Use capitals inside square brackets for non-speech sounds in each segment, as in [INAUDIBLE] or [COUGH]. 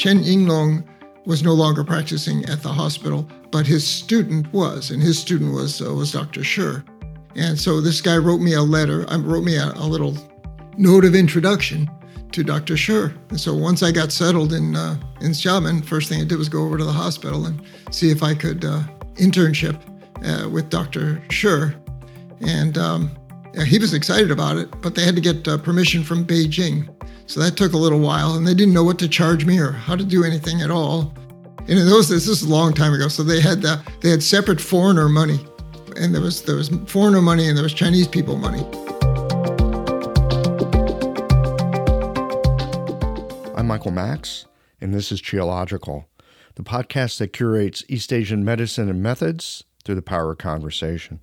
Chen Yinglong was no longer practicing at the hospital, but his student was, and his student was uh, was Dr. Shi. And so this guy wrote me a letter, um, wrote me a, a little note of introduction to Dr. Shi. And so once I got settled in uh, in Xiamen, first thing I did was go over to the hospital and see if I could uh, internship uh, with Dr. Shi. And um, he was excited about it, but they had to get uh, permission from Beijing. So that took a little while, and they didn't know what to charge me or how to do anything at all. And in those days, this is a long time ago, so they had the, they had separate foreigner money, and there was there was foreigner money and there was Chinese people money. I'm Michael Max, and this is Qiological, the podcast that curates East Asian medicine and methods through the power of conversation.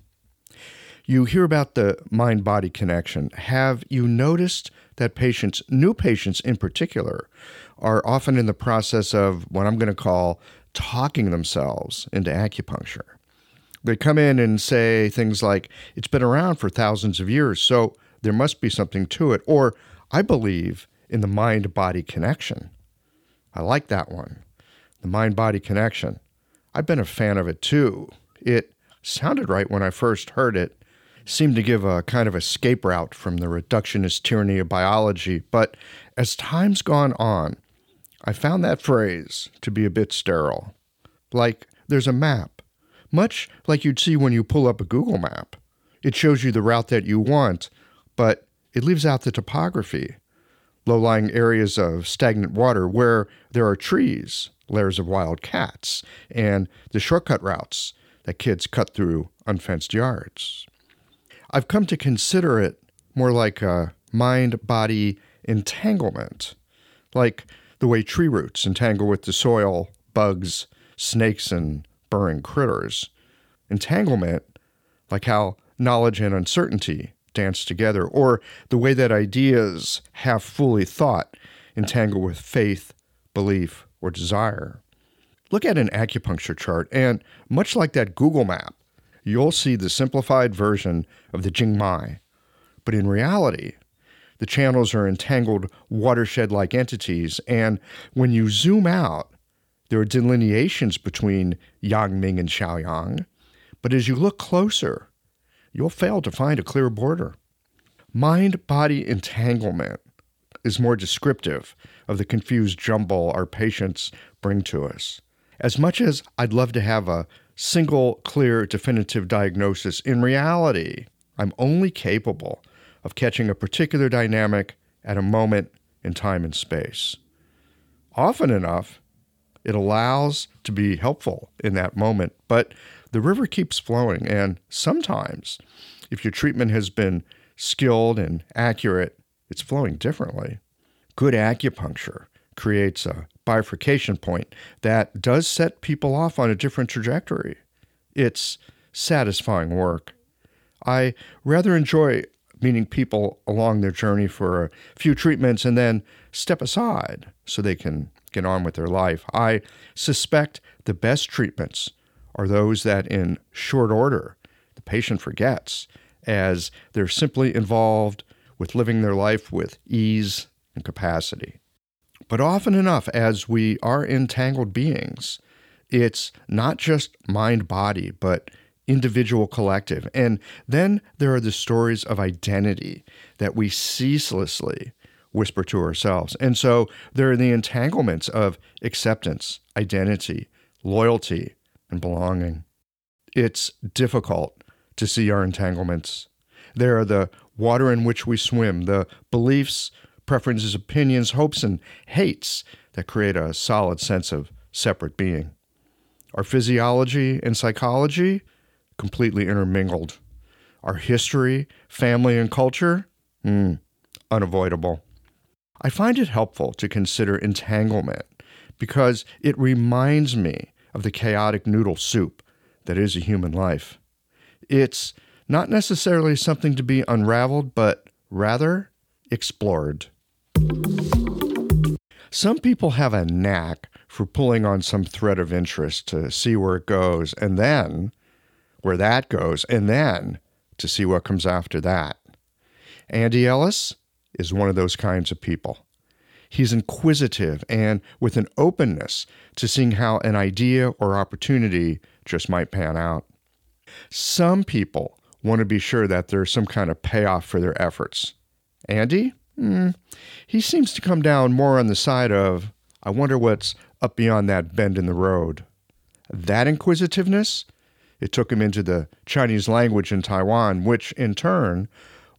You hear about the mind body connection. Have you noticed that patients, new patients in particular, are often in the process of what I'm going to call talking themselves into acupuncture? They come in and say things like, It's been around for thousands of years, so there must be something to it. Or, I believe in the mind body connection. I like that one. The mind body connection. I've been a fan of it too. It sounded right when I first heard it, seemed to give a kind of escape route from the reductionist tyranny of biology. But as time's gone on, I found that phrase to be a bit sterile. Like there's a map, much like you'd see when you pull up a Google map. It shows you the route that you want, but it leaves out the topography. Low lying areas of stagnant water where there are trees, layers of wild cats, and the shortcut routes that kids cut through unfenced yards. I've come to consider it more like a mind body entanglement, like the way tree roots entangle with the soil, bugs, snakes, and burrowing critters. Entanglement, like how knowledge and uncertainty dance together, or the way that ideas, half fully thought, entangle with faith, belief, or desire. Look at an acupuncture chart, and much like that Google map, you'll see the simplified version of the Jingmai. But in reality, the channels are entangled watershed like entities, and when you zoom out, there are delineations between Yang Ming and Shaoyang. But as you look closer, you'll fail to find a clear border. Mind body entanglement is more descriptive of the confused jumble our patients bring to us. As much as I'd love to have a single, clear, definitive diagnosis, in reality, I'm only capable of catching a particular dynamic at a moment in time and space. Often enough, it allows to be helpful in that moment, but the river keeps flowing, and sometimes, if your treatment has been skilled and accurate, it's flowing differently. Good acupuncture creates a bifurcation point that does set people off on a different trajectory. It's satisfying work. I rather enjoy meeting people along their journey for a few treatments and then step aside so they can get on with their life. I suspect the best treatments are those that, in short order, the patient forgets as they're simply involved with living their life with ease and capacity. But often enough, as we are entangled beings, it's not just mind body, but individual collective. And then there are the stories of identity that we ceaselessly whisper to ourselves. And so there are the entanglements of acceptance, identity, loyalty, and belonging. It's difficult to see our entanglements. There are the water in which we swim, the beliefs preferences, opinions, hopes, and hates that create a solid sense of separate being. Our physiology and psychology completely intermingled. Our history, family, and culture, mm, unavoidable. I find it helpful to consider entanglement because it reminds me of the chaotic noodle soup that is a human life. It's not necessarily something to be unraveled, but rather explored. Some people have a knack for pulling on some thread of interest to see where it goes, and then where that goes, and then to see what comes after that. Andy Ellis is one of those kinds of people. He's inquisitive and with an openness to seeing how an idea or opportunity just might pan out. Some people want to be sure that there's some kind of payoff for their efforts. Andy? Mm, he seems to come down more on the side of, I wonder what's up beyond that bend in the road. That inquisitiveness, it took him into the Chinese language in Taiwan, which in turn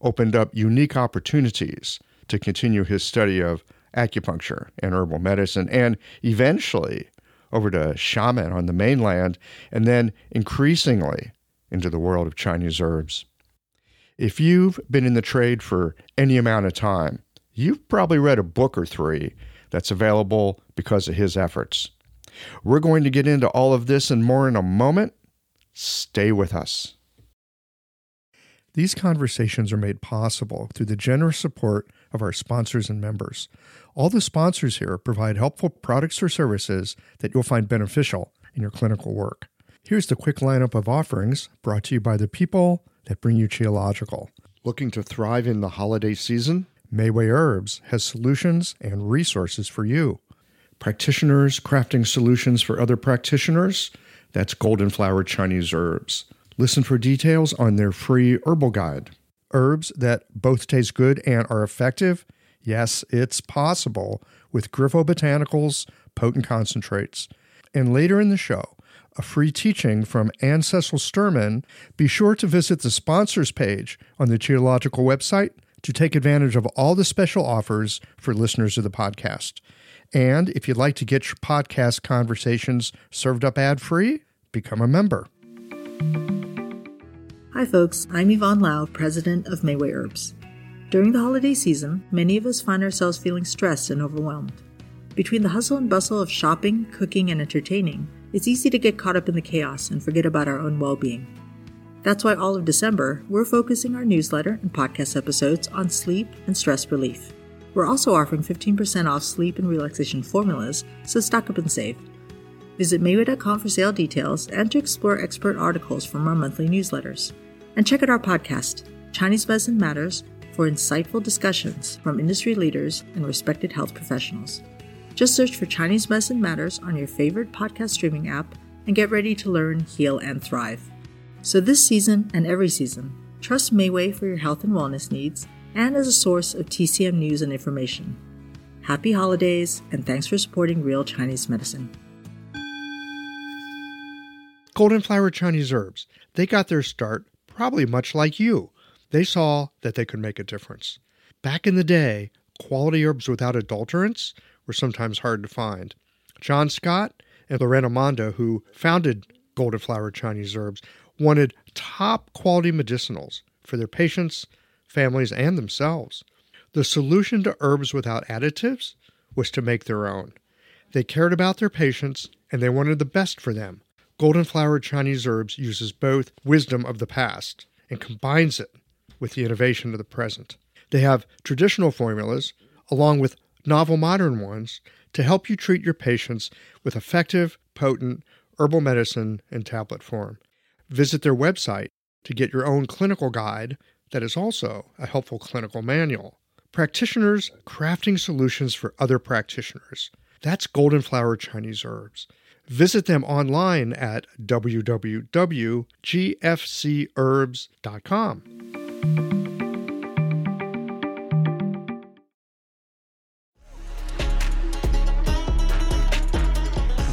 opened up unique opportunities to continue his study of acupuncture and herbal medicine, and eventually over to Xiamen on the mainland, and then increasingly into the world of Chinese herbs. If you've been in the trade for any amount of time, you've probably read a book or three that's available because of his efforts. We're going to get into all of this and more in a moment. Stay with us. These conversations are made possible through the generous support of our sponsors and members. All the sponsors here provide helpful products or services that you'll find beneficial in your clinical work. Here's the quick lineup of offerings brought to you by the people that bring you Qiological. Looking to thrive in the holiday season? Mayway Herbs has solutions and resources for you. Practitioners crafting solutions for other practitioners? That's Golden Flower Chinese Herbs. Listen for details on their free herbal guide. Herbs that both taste good and are effective? Yes, it's possible with Griffo Botanicals potent concentrates. And later in the show, a free teaching from Anne Cecil Sturman. Be sure to visit the sponsors page on the Qiological website to take advantage of all the special offers for listeners of the podcast. And if you'd like to get your podcast conversations served up ad free, become a member. Hi, folks. I'm Yvonne Lau, president of Mayway Herbs. During the holiday season, many of us find ourselves feeling stressed and overwhelmed. Between the hustle and bustle of shopping, cooking, and entertaining, it's easy to get caught up in the chaos and forget about our own well being. That's why all of December, we're focusing our newsletter and podcast episodes on sleep and stress relief. We're also offering 15% off sleep and relaxation formulas, so stock up and save. Visit Mayway.com for sale details and to explore expert articles from our monthly newsletters. And check out our podcast, Chinese Medicine Matters, for insightful discussions from industry leaders and respected health professionals. Just search for Chinese Medicine Matters on your favorite podcast streaming app and get ready to learn, heal, and thrive. So, this season and every season, trust Mayway for your health and wellness needs and as a source of TCM news and information. Happy holidays, and thanks for supporting real Chinese medicine. Golden Flower Chinese Herbs. They got their start probably much like you. They saw that they could make a difference. Back in the day, quality herbs without adulterants were sometimes hard to find. John Scott and Lorena Monda, who founded Golden Flower Chinese Herbs, wanted top quality medicinals for their patients, families, and themselves. The solution to herbs without additives was to make their own. They cared about their patients and they wanted the best for them. Golden Flower Chinese Herbs uses both wisdom of the past and combines it with the innovation of the present. They have traditional formulas along with novel modern ones to help you treat your patients with effective, potent herbal medicine in tablet form. Visit their website to get your own clinical guide that is also a helpful clinical manual. Practitioners crafting solutions for other practitioners. That's Golden Flower Chinese Herbs. Visit them online at www.gfcherbs.com.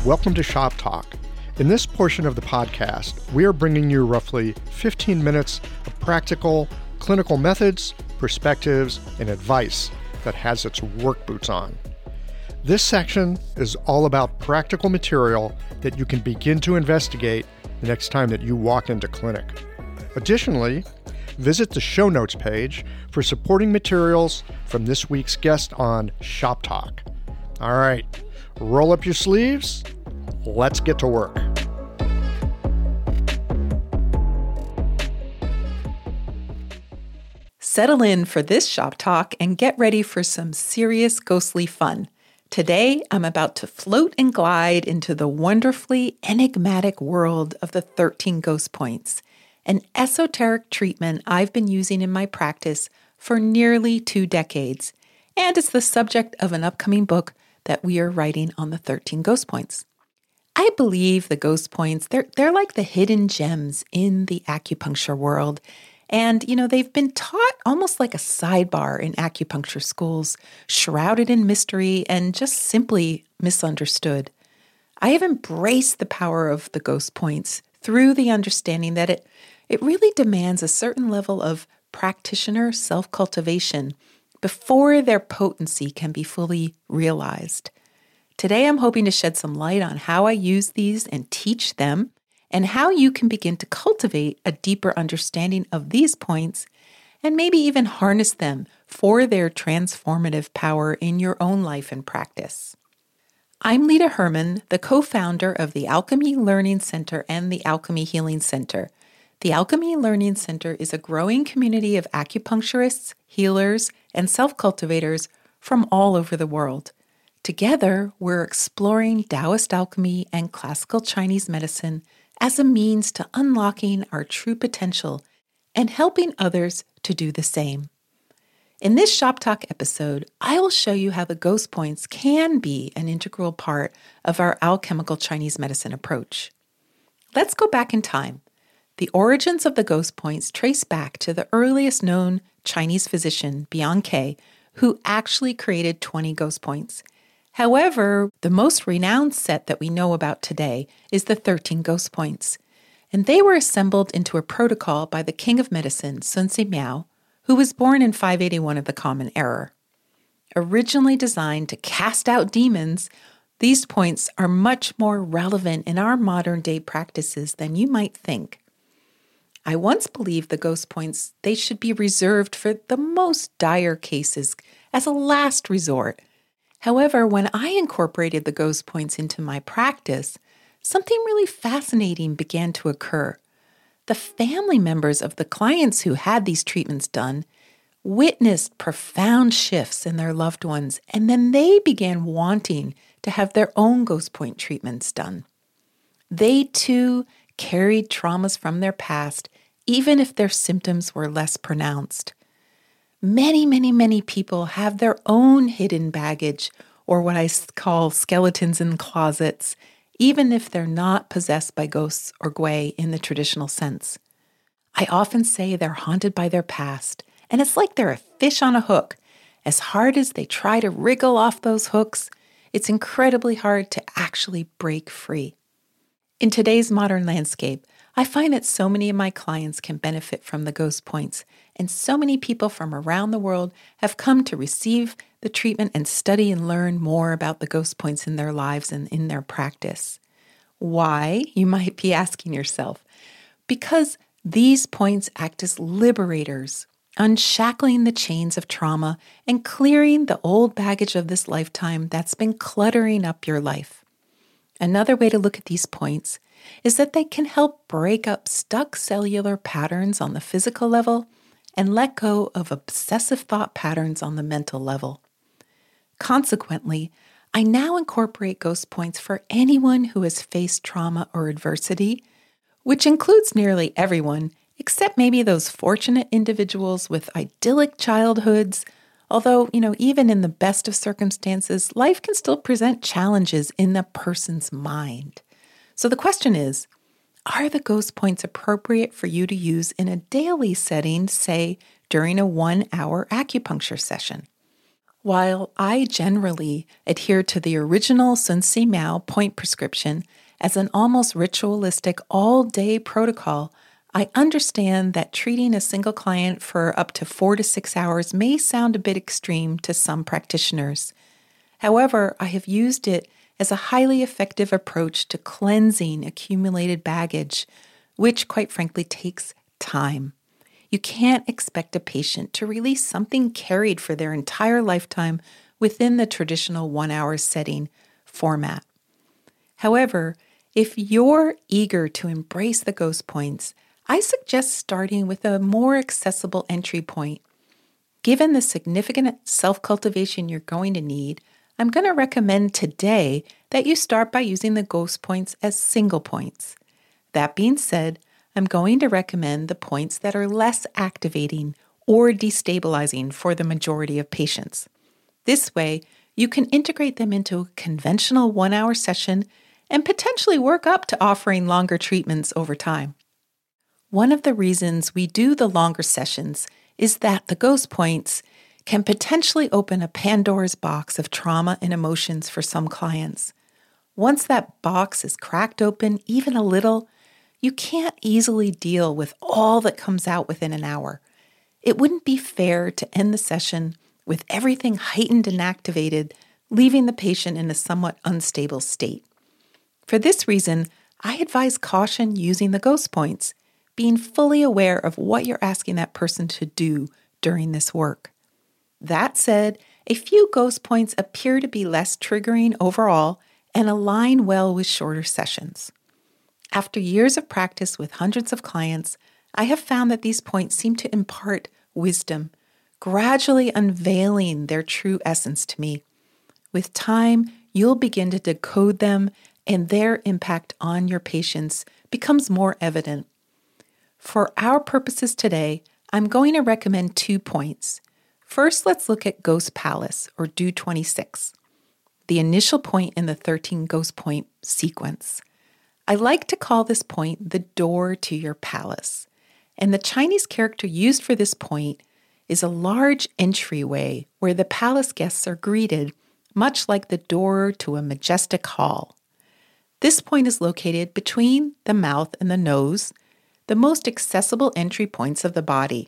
Welcome to Shop Talk. In this portion of the podcast, we are bringing you roughly 15 minutes of practical clinical methods, perspectives, and advice that has its work boots on. This section is all about practical material that you can begin to investigate the next time that you walk into clinic. Additionally, visit the show notes page for supporting materials from this week's guest on Shop Talk. All right, roll up your sleeves. Let's get to work. Settle in for this shop talk and get ready for some serious ghostly fun. Today, I'm about to float and glide into the wonderfully enigmatic world of the 13 ghost points, an esoteric treatment I've been using in my practice for nearly two decades, and it's the subject of an upcoming book that we are writing on the 13 ghost points. I believe the ghost points, they're, they're like the hidden gems in the acupuncture world. And, you know, they've been taught almost like a sidebar in acupuncture schools, shrouded in mystery and just simply misunderstood. I have embraced the power of the ghost points through the understanding that it, it really demands a certain level of practitioner self cultivation before their potency can be fully realized. Today, I'm hoping to shed some light on how I use these and teach them, and how you can begin to cultivate a deeper understanding of these points and maybe even harness them for their transformative power in your own life and practice. I'm Leta Herman, the co founder of the Alchemy Learning Center and the Alchemy Healing Center. The Alchemy Learning Center is a growing community of acupuncturists, healers, and self cultivators from all over the world. Together, we're exploring Taoist alchemy and classical Chinese medicine as a means to unlocking our true potential and helping others to do the same. In this Shop Talk episode, I will show you how the ghost points can be an integral part of our alchemical Chinese medicine approach. Let's go back in time. The origins of the ghost points trace back to the earliest known Chinese physician, Bian Que, who actually created 20 ghost points. However, the most renowned set that we know about today is the 13 ghost points, and they were assembled into a protocol by the king of medicine, Sun Si Miao, who was born in 581 of the Common Era. Originally designed to cast out demons, these points are much more relevant in our modern day practices than you might think. I once believed the ghost points they should be reserved for the most dire cases as a last resort. However, when I incorporated the ghost points into my practice, something really fascinating began to occur the family members of the clients who had these treatments done witnessed profound shifts in their loved ones, and then they began wanting to have their own ghost point treatments done. They too carried traumas from their past, even if their symptoms were less pronounced. Many, many, many people have their own hidden baggage, or what I call skeletons in closets, even if they're not possessed by ghosts or gwei in the traditional sense. I often say they're haunted by their past, and it's like they're a fish on a hook. As hard as they try to wriggle off those hooks, it's incredibly hard to actually break free. In today's modern landscape, I find that so many of my clients can benefit from the ghost points, and so many people from around the world have come to receive the treatment and study and learn more about the ghost points in their lives and in their practice. Why, you [LAUGHS] might be asking yourself? Because these points act as liberators, unshackling the chains of trauma and clearing the old baggage of this lifetime that's been cluttering up your life. Another way to look at these points is that they can help break up stuck cellular patterns on the physical level and let go of obsessive thought patterns on the mental level. Consequently, I now incorporate ghost points for anyone who has faced trauma or adversity, which includes nearly everyone, except maybe those fortunate individuals with idyllic childhoods. Although, you know, even in the best of circumstances, life can still present challenges in the person's mind. So the question is Are the ghost points appropriate for you to use in a daily setting, say during a one hour acupuncture session? While I generally adhere to the original Sun Si Miao point prescription as an almost ritualistic all day protocol, I understand that treating a single client for up to four to six hours may sound a bit extreme to some practitioners. However, I have used it as a highly effective approach to cleansing accumulated baggage, which, quite frankly, takes time. You can't expect a patient to release something carried for their entire lifetime within the traditional one hour setting format. However, if you're eager to embrace the ghost points, I suggest starting with a more accessible entry point. Given the significant self cultivation you're going to need, I'm going to recommend today that you start by using the ghost points as single points. That being said, I'm going to recommend the points that are less activating or destabilizing for the majority of patients. This way, you can integrate them into a conventional one hour session and potentially work up to offering longer treatments over time. One of the reasons we do the longer sessions is that the ghost points can potentially open a Pandora's box of trauma and emotions for some clients. Once that box is cracked open even a little, you can't easily deal with all that comes out within an hour. It wouldn't be fair to end the session with everything heightened and activated, leaving the patient in a somewhat unstable state. For this reason, I advise caution using the ghost points, being fully aware of what you're asking that person to do during this work. That said, a few ghost points appear to be less triggering overall and align well with shorter sessions. After years of practice with hundreds of clients, I have found that these points seem to impart wisdom, gradually unveiling their true essence to me. With time, you'll begin to decode them, and their impact on your patients becomes more evident. For our purposes today, I'm going to recommend two points. First, let's look at Ghost Palace or Du 26, the initial point in the 13 Ghost Point sequence. I like to call this point the door to your palace. And the Chinese character used for this point is a large entryway where the palace guests are greeted, much like the door to a majestic hall. This point is located between the mouth and the nose, the most accessible entry points of the body.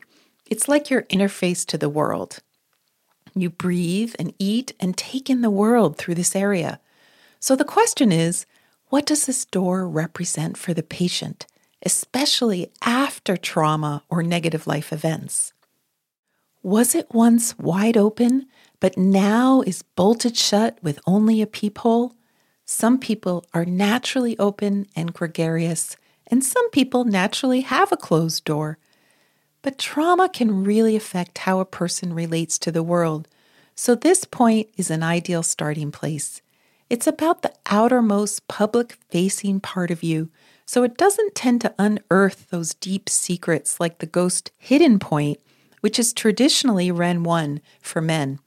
It's like your interface to the world. You breathe and eat and take in the world through this area. So the question is what does this door represent for the patient, especially after trauma or negative life events? Was it once wide open, but now is bolted shut with only a peephole? Some people are naturally open and gregarious, and some people naturally have a closed door. But trauma can really affect how a person relates to the world, so this point is an ideal starting place. It's about the outermost public facing part of you, so it doesn't tend to unearth those deep secrets like the ghost hidden point, which is traditionally Ren 1 for men.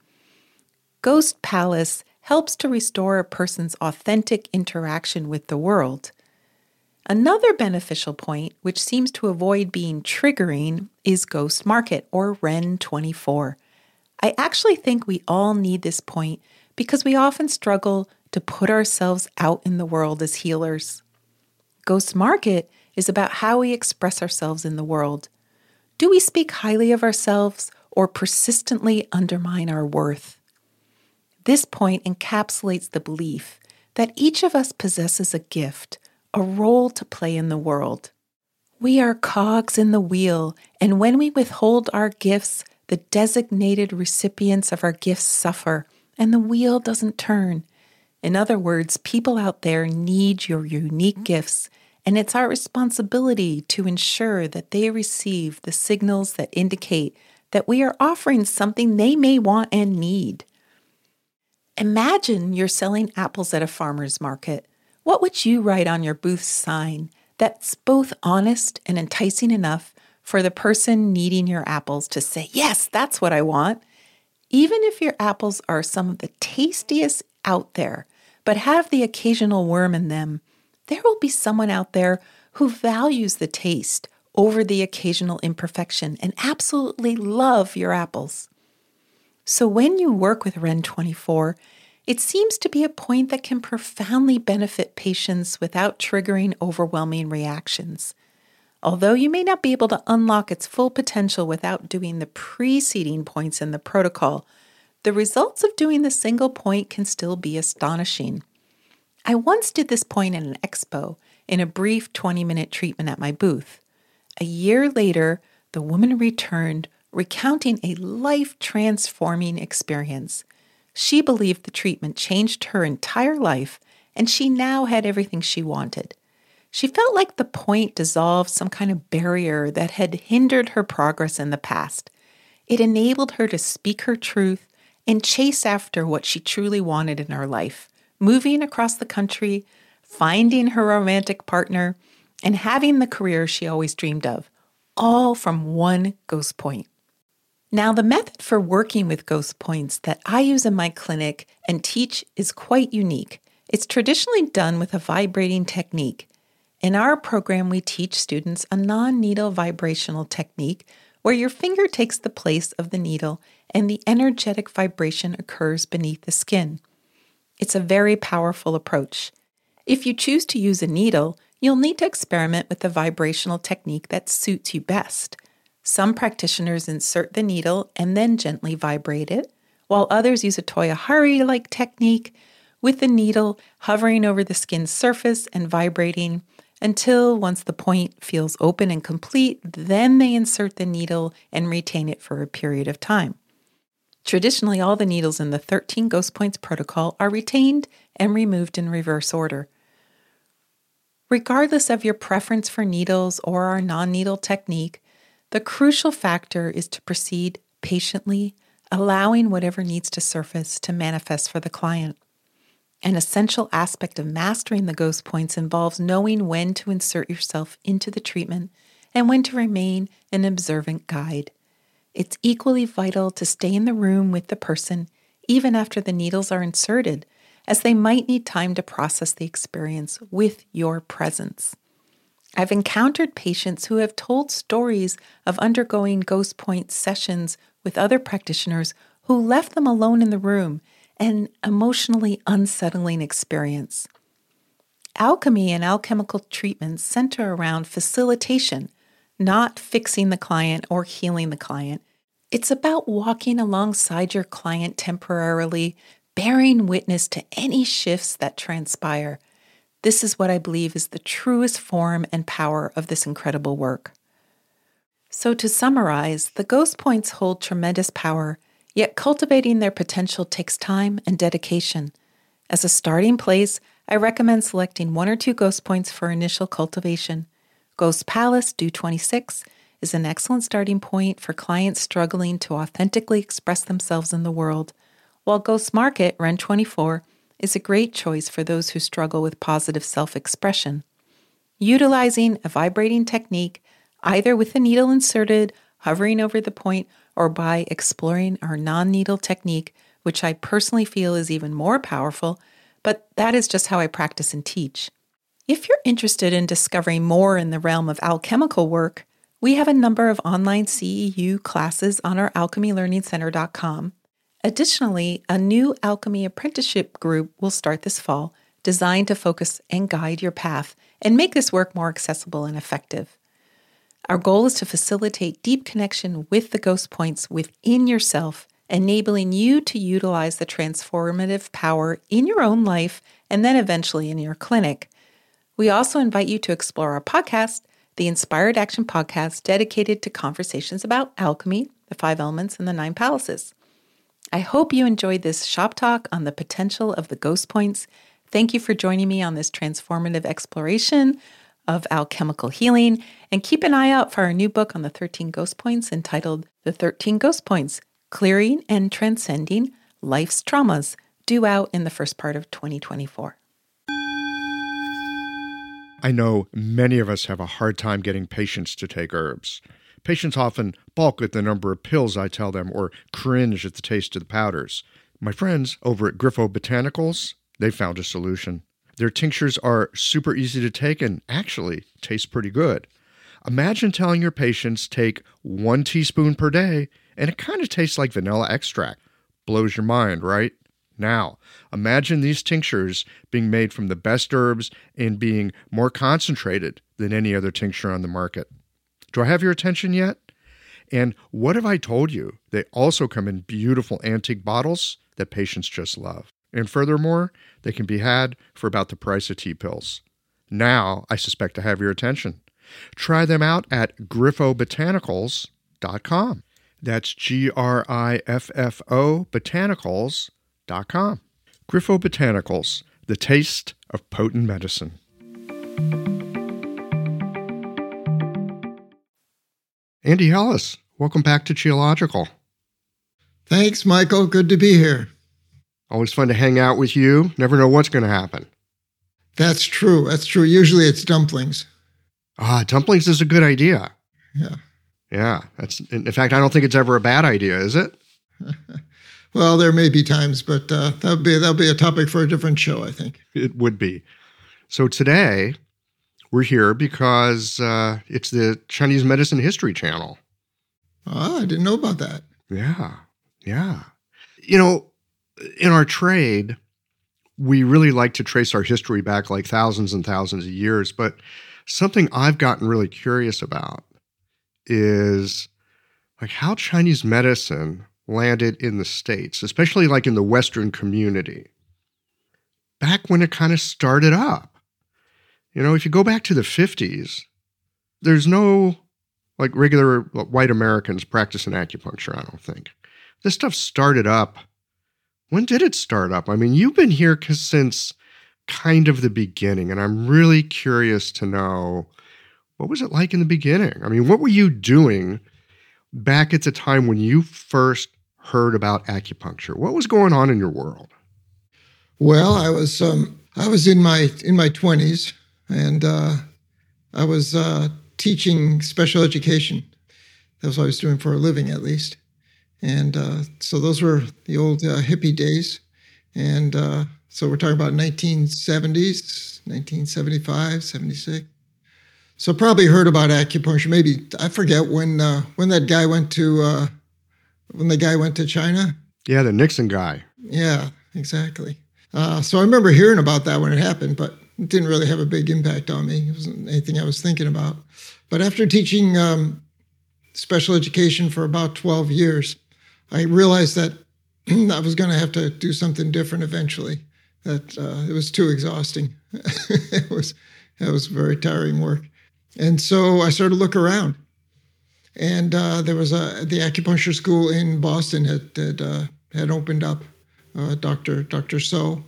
Ghost Palace helps to restore a person's authentic interaction with the world. Another beneficial point, which seems to avoid being triggering, is Ghost Market or Ren 24. I actually think we all need this point because we often struggle to put ourselves out in the world as healers. Ghost Market is about how we express ourselves in the world. Do we speak highly of ourselves or persistently undermine our worth? This point encapsulates the belief that each of us possesses a gift, a role to play in the world. We are cogs in the wheel, and when we withhold our gifts, the designated recipients of our gifts suffer, and the wheel doesn't turn. In other words, people out there need your unique gifts, and it's our responsibility to ensure that they receive the signals that indicate that we are offering something they may want and need. Imagine you're selling apples at a farmer's market. What would you write on your booth sign that's both honest and enticing enough for the person needing your apples to say, Yes, that's what I want? Even if your apples are some of the tastiest out there, but have the occasional worm in them, there will be someone out there who values the taste over the occasional imperfection and absolutely love your apples. So when you work with Ren 24, it seems to be a point that can profoundly benefit patients without triggering overwhelming reactions. Although you may not be able to unlock its full potential without doing the preceding points in the protocol, the results of doing the single point can still be astonishing. I once did this point in an expo in a brief 20 minute treatment at my booth. A year later, the woman returned recounting a life transforming experience. She believed the treatment changed her entire life and she now had everything she wanted. She felt like the point dissolved some kind of barrier that had hindered her progress in the past. It enabled her to speak her truth and chase after what she truly wanted in her life moving across the country, finding her romantic partner, and having the career she always dreamed of, all from one ghost point. Now, the method for working with ghost points that I use in my clinic and teach is quite unique. It's traditionally done with a vibrating technique. In our program, we teach students a non needle vibrational technique where your finger takes the place of the needle and the energetic vibration occurs beneath the skin. It's a very powerful approach. If you choose to use a needle, you'll need to experiment with the vibrational technique that suits you best. Some practitioners insert the needle and then gently vibrate it, while others use a Toyohari like technique with the needle hovering over the skin's surface and vibrating until once the point feels open and complete, then they insert the needle and retain it for a period of time. Traditionally, all the needles in the 13 Ghost Points protocol are retained and removed in reverse order. Regardless of your preference for needles or our non needle technique, the crucial factor is to proceed patiently, allowing whatever needs to surface to manifest for the client. An essential aspect of mastering the ghost points involves knowing when to insert yourself into the treatment and when to remain an observant guide. It's equally vital to stay in the room with the person even after the needles are inserted, as they might need time to process the experience with your presence. I've encountered patients who have told stories of undergoing ghost point sessions with other practitioners who left them alone in the room, an emotionally unsettling experience. Alchemy and alchemical treatments center around facilitation, not fixing the client or healing the client. It's about walking alongside your client temporarily, bearing witness to any shifts that transpire this is what I believe is the truest form and power of this incredible work. So, to summarize, the ghost points hold tremendous power, yet cultivating their potential takes time and dedication. As a starting place, I recommend selecting one or two ghost points for initial cultivation. Ghost Palace, Du 26, is an excellent starting point for clients struggling to authentically express themselves in the world, while Ghost Market, Ren 24, is a great choice for those who struggle with positive self expression. Utilizing a vibrating technique, either with a needle inserted, hovering over the point, or by exploring our non needle technique, which I personally feel is even more powerful, but that is just how I practice and teach. If you're interested in discovering more in the realm of alchemical work, we have a number of online CEU classes on our alchemylearningcenter.com Additionally, a new alchemy apprenticeship group will start this fall, designed to focus and guide your path and make this work more accessible and effective. Our goal is to facilitate deep connection with the ghost points within yourself, enabling you to utilize the transformative power in your own life and then eventually in your clinic. We also invite you to explore our podcast, the Inspired Action Podcast, dedicated to conversations about alchemy, the five elements, and the nine palaces. I hope you enjoyed this shop talk on the potential of the ghost points. Thank you for joining me on this transformative exploration of alchemical healing. And keep an eye out for our new book on the 13 ghost points entitled The 13 Ghost Points Clearing and Transcending Life's Traumas, due out in the first part of 2024. I know many of us have a hard time getting patients to take herbs. Patients often balk at the number of pills I tell them or cringe at the taste of the powders. My friends over at Griffo Botanicals, they found a solution. Their tinctures are super easy to take and actually taste pretty good. Imagine telling your patients take one teaspoon per day and it kind of tastes like vanilla extract. Blows your mind, right? Now, imagine these tinctures being made from the best herbs and being more concentrated than any other tincture on the market. Do I have your attention yet? And what have I told you? They also come in beautiful antique bottles that patients just love. And furthermore, they can be had for about the price of tea pills. Now, I suspect I have your attention. Try them out at griffobotanicals.com. That's G R I F F O botanicals.com. Griffo Botanicals, the taste of potent medicine. Andy Ellis, welcome back to Qiological. Thanks, Michael. Good to be here. Always fun to hang out with you. Never know what's going to happen. That's true. That's true. Usually it's dumplings. Ah, dumplings is a good idea. Yeah. Yeah, that's in fact, I don't think it's ever a bad idea, is it? [LAUGHS] well, there may be times, but uh, that'll be that'll be a topic for a different show, I think. It would be. So today, we're here because uh, it's the Chinese Medicine History Channel. Oh, I didn't know about that. Yeah, yeah. You know, in our trade, we really like to trace our history back like thousands and thousands of years, but something I've gotten really curious about is like how Chinese medicine landed in the States, especially like in the Western community, back when it kind of started up. You know, if you go back to the 50s, there's no like regular white Americans practicing acupuncture, I don't think. This stuff started up. When did it start up? I mean, you've been here since kind of the beginning, and I'm really curious to know what was it like in the beginning? I mean, what were you doing back at the time when you first heard about acupuncture? What was going on in your world? Well, I was um, I was in my in my twenties, and uh, I was uh, teaching special education. That was what I was doing for a living, at least. And uh, so those were the old uh, hippie days. And uh, so we're talking about 1970s, 1975, 76. So probably heard about acupuncture. Maybe I forget when uh, when that guy went to uh, when the guy went to China. Yeah, the Nixon guy. Yeah, exactly. Uh, so I remember hearing about that when it happened, but it didn't really have a big impact on me. It wasn't anything I was thinking about. But after teaching um, special education for about 12 years, I realized that [CLEARS THROAT] I was going to have to do something different eventually. That uh, it was too exhausting. [LAUGHS] it was it was very tiring work. And so I started to look around. And uh, there was a the acupuncture school in Boston had had, uh, had opened up, uh, Doctor Doctor So,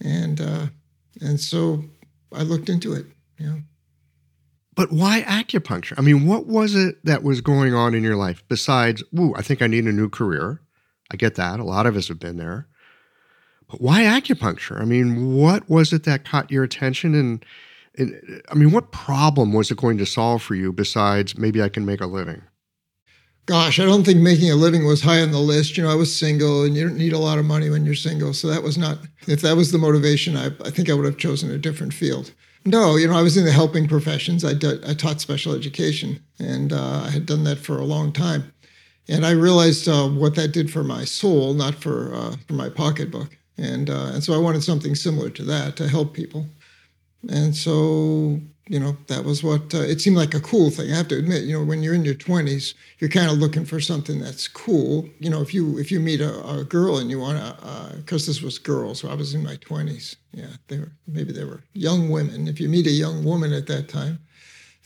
and uh, and so I looked into it. You know. But why acupuncture? I mean, what was it that was going on in your life besides, ooh, I think I need a new career? I get that. A lot of us have been there. But why acupuncture? I mean, what was it that caught your attention and I mean, what problem was it going to solve for you besides maybe I can make a living? Gosh, I don't think making a living was high on the list. You know, I was single and you don't need a lot of money when you're single. So that was not, if that was the motivation, I, I think I would have chosen a different field. No, you know, I was in the helping professions. I, taught special education and uh, I had done that for a long time. And I realized uh, what that did for my soul, not for, uh, for my pocketbook. And, uh, and so I wanted something similar to that to help people. And so, you know, that was what uh, it seemed like a cool thing. I have to admit, you know, when you're in your 20s, you're kind of looking for something that's cool. You know, if you if you meet a, a girl and you want to, because uh, this was girls, so I was in my 20s. Yeah, they were maybe they were young women. If you meet a young woman at that time,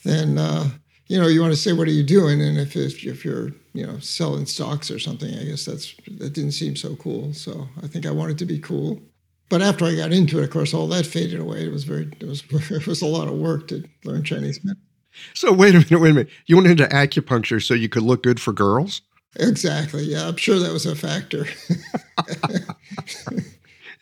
then uh, you know you want to say, "What are you doing?" And if if you're you know selling stocks or something, I guess that's that didn't seem so cool. So I think I wanted to be cool but after I got into it, of course, all that faded away. It was very, it was, [LAUGHS] it was a lot of work to learn Chinese medicine. So wait a minute, wait a minute. You went into acupuncture so you could look good for girls? Exactly. Yeah, I'm sure that was a factor. [LAUGHS]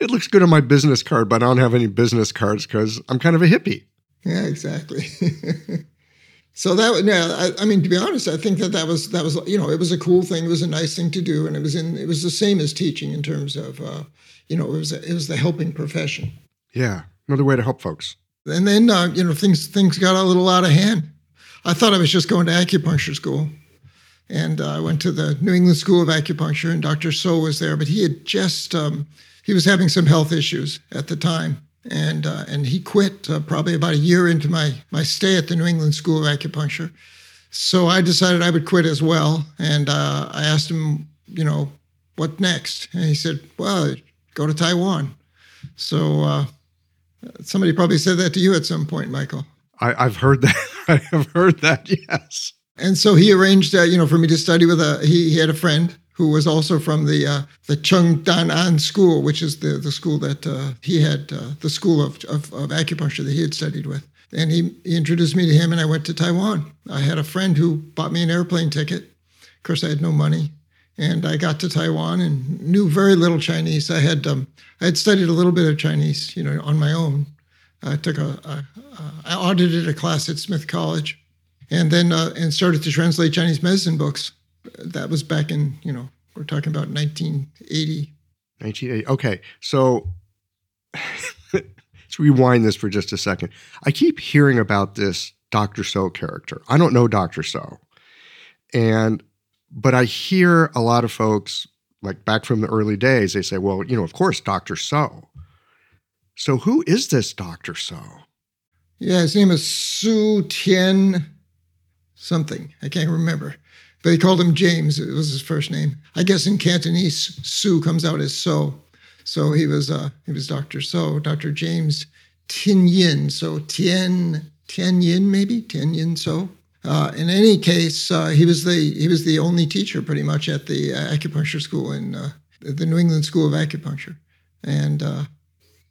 it looks good on my business card, but I don't have any business cards because I'm kind of a hippie. Yeah, exactly. [LAUGHS] so that, yeah, I, I, mean, to be honest, I think that that was that was you know it was a cool thing. It was a nice thing to do, and it was in it was the same as teaching in terms of. Uh, you know, it was it was the helping profession. Yeah, another way to help folks. And then uh, you know things things got a little out of hand. I thought I was just going to acupuncture school, and uh, I went to the New England School of Acupuncture, and Dr. So was there, but he had just um, he was having some health issues at the time, and uh, and he quit uh, probably about a year into my my stay at the New England School of Acupuncture. So I decided I would quit as well, and uh, I asked him, you know, what next? And he said, well, go to Taiwan. So uh, somebody probably said that to you at some point, Michael. I, have heard that. [LAUGHS] I have heard that. [LAUGHS] Yes. And so he arranged, uh, you know, for me to study with a. He, he had a friend who was also from the uh, the Chung Dan An School, which is the the school that uh, he had, uh, the school of, of, of acupuncture that he had studied with. And he, he introduced me to him, and I went to Taiwan. I had a friend who bought me an airplane ticket. Of course, I had no money, and I got to Taiwan and knew very little Chinese. I had um, I had studied a little bit of Chinese, you know, on my own. I took a, a, a I audited a class at Smith College, and then uh, and started to translate Chinese medicine books. That was back in you know we're talking about 1980. 1980. Okay, so [LAUGHS] let's rewind this for just a second. I keep hearing about this Dr. So character. I don't know Dr. So, and but I hear a lot of folks like back from the early days. They say, "Well, you know, of course, Dr. So." So who is this Dr. So? Yeah, his name is Su Tian something. I can't remember. But they called him James. It was his first name. I guess in Cantonese, Su comes out as So. So he was uh, he was Dr. So, Dr. James Tin Yin. So Tian Tian Yin maybe Tian Yin So. Uh, in any case, uh, he was the he was the only teacher pretty much at the uh, acupuncture school in uh, the New England School of Acupuncture, and uh,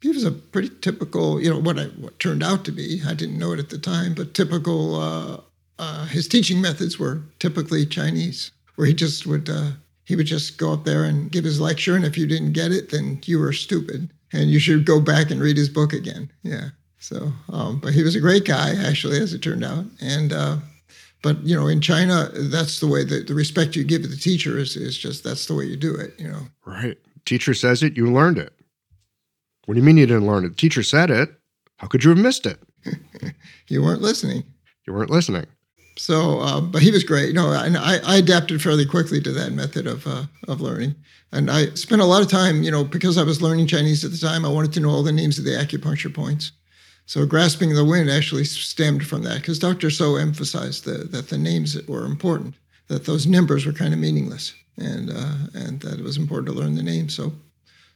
he was a pretty typical, you know, what I what turned out to be. I didn't know it at the time, but typical. His teaching methods were typically Chinese, where he just would he would just go up there and give his lecture, and if you didn't get it, then you were stupid, and you should go back and read his book again. Yeah. So, um, but he was a great guy, actually, as it turned out, and. Uh, but you know, in China, that's the way that the respect you give to the teacher is is just that's the way you do it. You know, right? Teacher says it, you learned it. What do you mean you didn't learn it? The teacher said it. How could you have missed it? [LAUGHS] you weren't listening. You weren't listening. So, uh, but he was great. You know, and I, I, adapted fairly quickly to that method of uh, of learning. And I spent a lot of time, you know, because I was learning Chinese at the time. I wanted to know all the names of the acupuncture points. So, grasping the wind actually stemmed from that because Dr. So emphasized the, that the names were important, that those numbers were kind of meaningless, and uh, and that it was important to learn the names. So,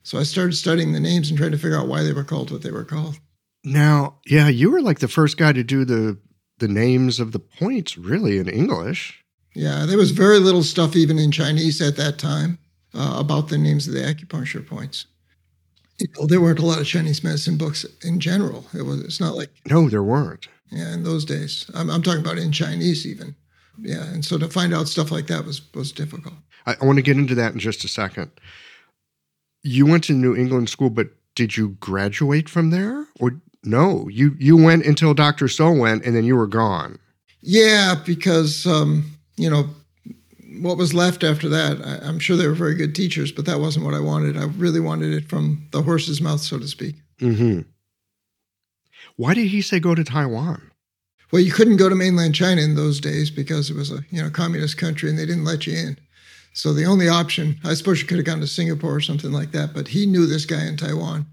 so I started studying the names and trying to figure out why they were called what they were called. Now, yeah, you were like the first guy to do the the names of the points really in English. Yeah, there was very little stuff even in Chinese at that time uh, about the names of the acupuncture points. You know, there weren't a lot of Chinese medicine books in general. It was. It's not like no, there weren't. Yeah, in those days, I'm, I'm talking about in Chinese even. Yeah, and so to find out stuff like that was was difficult. I, I want to get into that in just a second you went to New England school, but did you graduate from there? Or no, you you went until Dr. So went and then you were gone. Yeah, because um, you know, what was left after that, I, am sure they were very good teachers, but that wasn't what I wanted. I really wanted it from the horse's mouth, so to speak. Mm-hmm. Why did he say go to Taiwan? Well, you couldn't go to mainland China in those days because it was a you know communist country and they didn't let you in. So the only option, I suppose you could have gone to Singapore or something like that, but he knew this guy in Taiwan.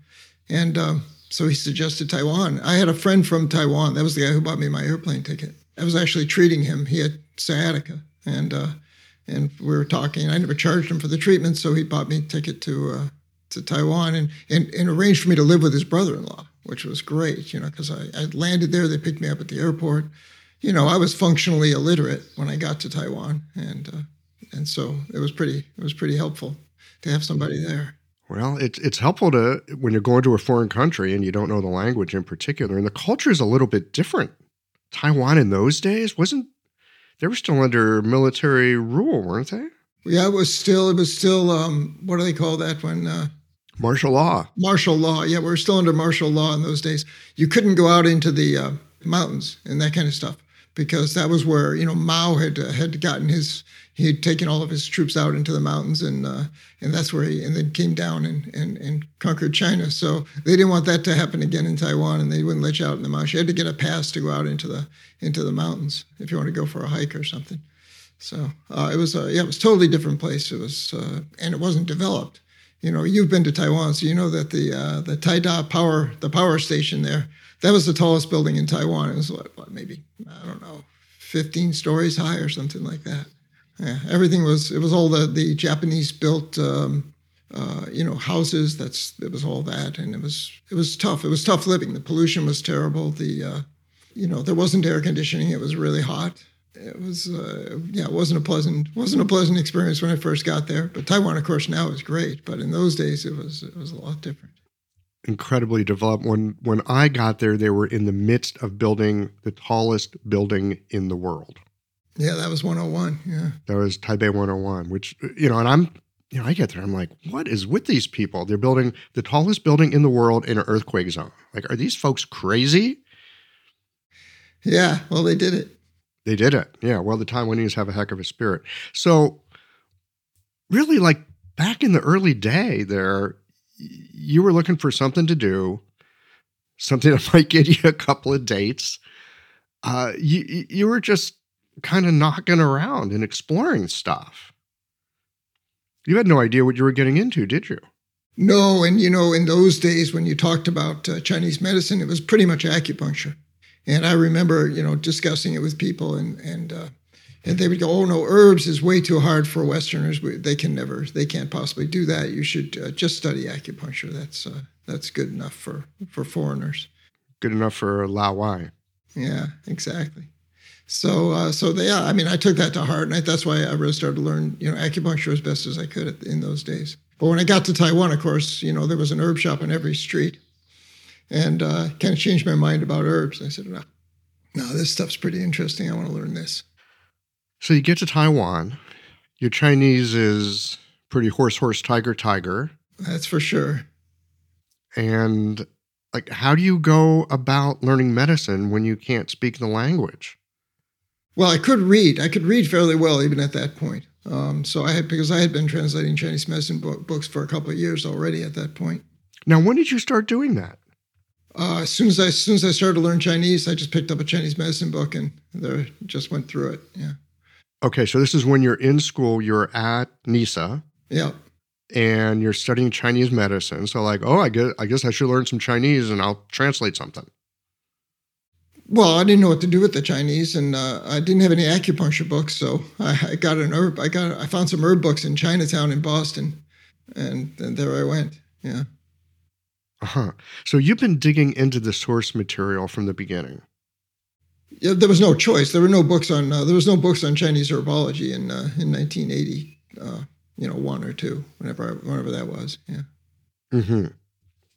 And um, so he suggested Taiwan. I had a friend from Taiwan. That was the guy who bought me my airplane ticket. I was actually treating him. He had sciatica. And uh, and we were talking. I never charged him for the treatment, so he bought me a ticket to uh, to Taiwan and, and and arranged for me to live with his brother-in-law, which was great, you know, because I, I landed there. They picked me up at the airport. You know, I was functionally illiterate when I got to Taiwan, and uh, and so it was pretty it was pretty helpful to have somebody there. Well, it's it's helpful to when you're going to a foreign country and you don't know the language in particular, and the culture is a little bit different. Taiwan in those days wasn't they were still under military rule, weren't they? Yeah, it was still it was still um, what do they call that when uh, martial law? Martial law. Yeah, we are still under martial law in those days. You couldn't go out into the uh, mountains and that kind of stuff because that was where you know Mao had uh, had gotten his he had taken all of his troops out into the mountains and uh, and that's where he and then came down and, and and conquered China. So they didn't want that to happen again in Taiwan, and they wouldn't let you out in the mountains. You had to get a pass to go out into the into the mountains if you want to go for a hike or something. So uh, it was a, yeah, it was a totally different place. It was uh, and it wasn't developed. You know, you've been to Taiwan, so you know that the uh, the Taida power the power station there that was the tallest building in Taiwan. It was what, what maybe I don't know, 15 stories high or something like that. Yeah, everything was it was all the the Japanese built um, uh, you know houses. That's it was all that, and it was it was tough. It was tough living. The pollution was terrible. The uh, you know there wasn't air conditioning. It was really hot. It was uh, yeah, it wasn't a pleasant wasn't a pleasant experience when I first got there. But Taiwan, of course, now is great. But in those days, it was it was a lot different. Incredibly developed. When when I got there, they were in the midst of building the tallest building in the world. Yeah, that was 101. Yeah. That was Taipei 101, which, you know, and I'm, you know, I get there, I'm like, what is with these people? They're building the tallest building in the world in an earthquake zone. Like, are these folks crazy? Yeah, well, they did it. They did it. Yeah. Well, the Taiwanese have a heck of a spirit. So, really, like back in the early day, there, you were looking for something to do, something that [LAUGHS] might get you a couple of dates. Uh, you you were just kind of knocking around and exploring stuff. You had no idea what you were getting into, did you? No, and you know, in those days when you talked about uh, Chinese medicine, it was pretty much acupuncture. And I remember, you know, discussing it with people, and and uh, and they would go, "Oh no, herbs is way too hard for Westerners. They can never, they can't possibly do that. You should uh, just study acupuncture. That's uh, that's good enough for for foreigners. Good enough for Lao Wai. Yeah, exactly. So, uh, so they, yeah, I mean, I took that to heart, and I, that's why I really started to learn, you know, acupuncture as best as I could at, in those days. But when I got to Taiwan, of course, you know, there was an herb shop on every street, and uh, kind of changed my mind about herbs. I said, no, no, this stuff's pretty interesting. I want to learn this. So you get to Taiwan. Your Chinese is pretty horse, horse, tiger, tiger. That's for sure. And like, how do you go about learning medicine when you can't speak the language? Well, I could read. I could read fairly well even at that point. Um, so I had because I had been translating Chinese medicine book, books for a couple of years already at that point. Now, when did you start doing that? Uh, as soon as I as soon as I started to learn Chinese, I just picked up a Chinese medicine book and there just went through it. Yeah. Okay, so this is when you're in school. You're at NESA. Yeah. And you're studying Chinese medicine. So, like, oh, I guess I guess I should learn some Chinese, and I'll translate something. Well, I didn't know what to do with the Chinese, and uh, I didn't have any acupuncture books, so I, I, got an herb. I got I found some herb books in Chinatown in Boston, and, and there I went. Yeah. Uh huh. So you've been digging into the source material from the beginning. Yeah, there was no choice. There were no books on uh, there was no books on Chinese herbology in uh, in 1980. Uh, you know, one or two, whenever whenever that was. Yeah. Hmm.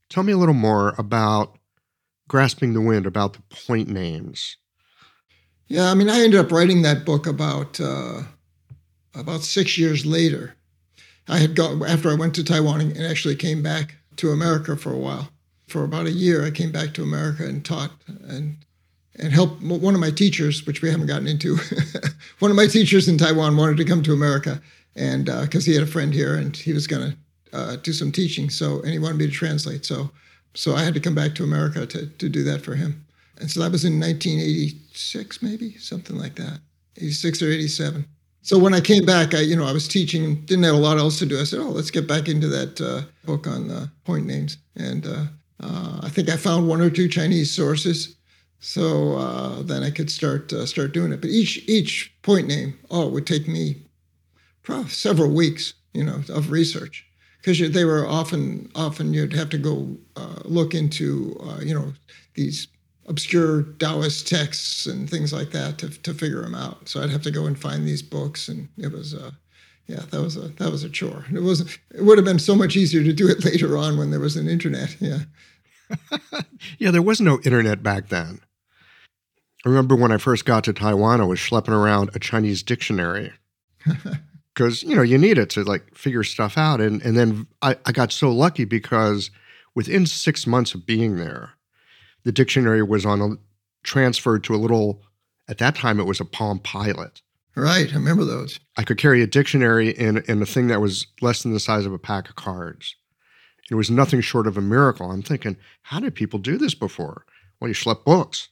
Tell me a little more about grasping the wind about the point names. Yeah, I mean, I ended up writing that book about uh, about six years later. I had gone after I went to Taiwan and actually came back to America for a while. For about a year, I came back to America and taught and and helped one of my teachers, which we haven't gotten into. [LAUGHS] one of my teachers in Taiwan wanted to come to America, and because uh, he had a friend here and he was going to uh, do some teaching, so and he wanted me to translate. So so I had to come back to America to, to do that for him. And so that was in 1986, maybe something like that, 86 or 87. So when I came back, I, you know, I was teaching, didn't have a lot else to do. I said, oh, let's get back into that uh, book on uh, point names. And uh, uh I think I found one or two Chinese sources. So uh, then I could start uh, start doing it. But each each point name, oh, would take me probably several weeks, you know, of research because they were often often you'd have to go uh, look into uh, you know these obscure Taoist texts and things like that to to figure them out. So I'd have to go and find these books, and it was uh, yeah that was a that was a chore. It was it would have been so much easier to do it [LAUGHS] later on when there was an internet. Yeah. [LAUGHS] yeah, there was no internet back then. I remember when I first got to Taiwan, I was schlepping around a Chinese dictionary. [LAUGHS] because you know you need it to like figure stuff out and and then I, I got so lucky because within six months of being there the dictionary was on a transferred to a little at that time it was a palm pilot. Right i remember those. I could carry a dictionary in in a thing that was less than the size of a pack of cards. It was nothing short of a miracle. I'm thinking how did people do this before? Well you schlepp books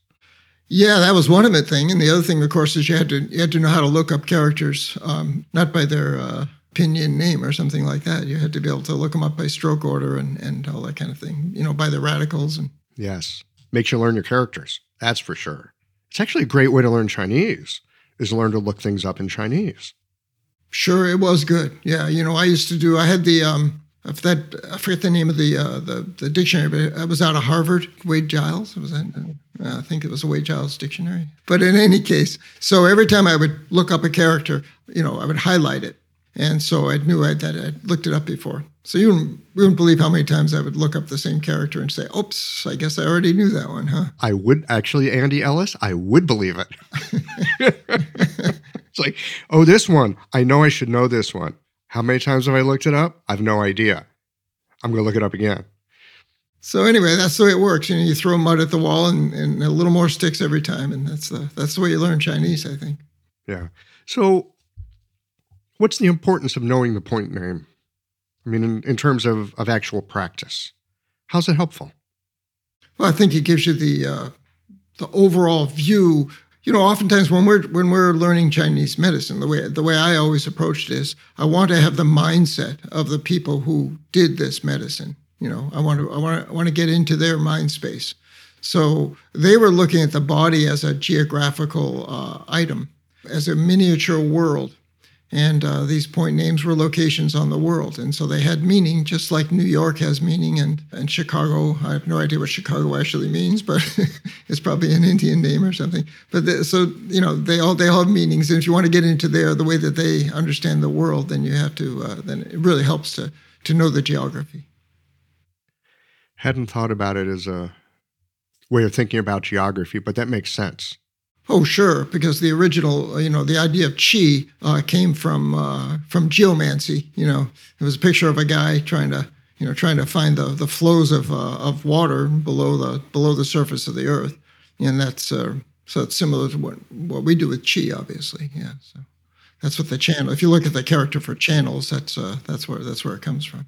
yeah, that was one of the thing, and the other thing, of course, is you had to you had to know how to look up characters, um, not by their uh, pinyin name or something like that. You had to be able to look them up by stroke order and and all that kind of thing. You know, by the radicals and. Yes, makes you learn your characters. That's for sure. It's actually a great way to learn Chinese. Is learn to look things up in Chinese. Sure, it was good. Yeah, you know, I used to do. I had the um, if that I forget the name of the uh, the, the dictionary, but it was out of Harvard. Wade Giles was that? Uh, I think it was a Wade Giles dictionary. But in any case, so every time I would look up a character, you know, I would highlight it, and so I knew I, that I'd looked it up before. So you wouldn't, you wouldn't believe how many times I would look up the same character and say, "Oops, I guess I already knew that one, huh?" I would actually, Andy Ellis. I would believe it. [LAUGHS] [LAUGHS] it's like, oh, this one. I know I should know this one. How many times have I looked it up? I've no idea. I'm going to look it up again. So anyway, that's the way it works. You know, you throw mud at the wall and, and a little more sticks every time, and that's the that's the way you learn Chinese, I think. Yeah. So, what's the importance of knowing the point name? I mean, in, in terms of of actual practice, how's it helpful? Well, I think it gives you the uh, the overall view. You know, oftentimes when we're when we're learning Chinese medicine, the way the way I always approached it is, I want to have the mindset of the people who did this medicine. You know, I want to I want to, I want to get into their mind space. So they were looking at the body as a geographical uh, item, as a miniature world. And uh, these point names were locations on the world. And so they had meaning, just like New York has meaning and, and Chicago. I have no idea what Chicago actually means, but [LAUGHS] it's probably an Indian name or something. But the, so, you know, they all, they all have meanings. And if you want to get into there, the way that they understand the world, then you have to, uh, then it really helps to, to know the geography hadn't thought about it as a way of thinking about geography, but that makes sense. Oh, sure, because the original, you know, the idea of qi uh, came from uh, from geomancy. You know, it was a picture of a guy trying to, you know, trying to find the the flows of uh, of water below the below the surface of the earth, and that's uh, so it's similar to what what we do with qi, obviously. Yeah, so that's what the channel. If you look at the character for channels, that's uh, that's where that's where it comes from.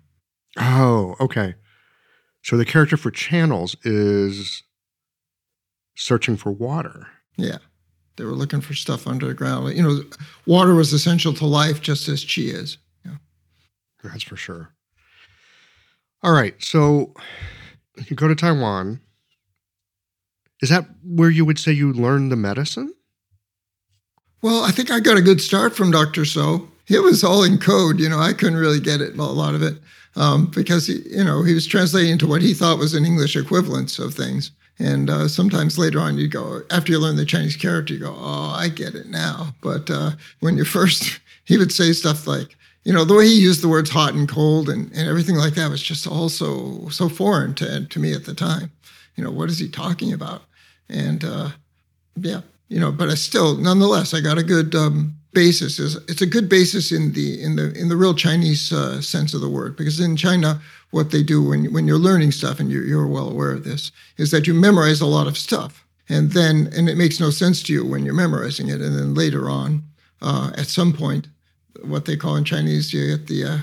Oh, okay. So the character for channels is searching for water. Yeah. They were looking for stuff underground. You know, water was essential to life just as chi is. Yeah. That's for sure. All right. So you go to Taiwan. Is that where you would say you learned the medicine? Well, I think I got a good start from Dr. So. It was all in code. You know, I couldn't really get it, a lot of it um, because he, you know he was translating into what he thought was an English equivalence of things. And uh, sometimes later on, you go after you learn the Chinese character, you go, "Oh, I get it now." But uh, when you first, [LAUGHS] he would say stuff like, you know, the way he used the words hot and cold and, and everything like that was just all so so foreign to to me at the time. You know, what is he talking about? And uh, yeah, you know, but I still, nonetheless, I got a good um, basis is it's a good basis in the in the in the real Chinese uh, sense of the word because in China what they do when when you're learning stuff and you're, you're well aware of this is that you memorize a lot of stuff. And then and it makes no sense to you when you're memorizing it. And then later on uh, at some point what they call in Chinese you get the uh,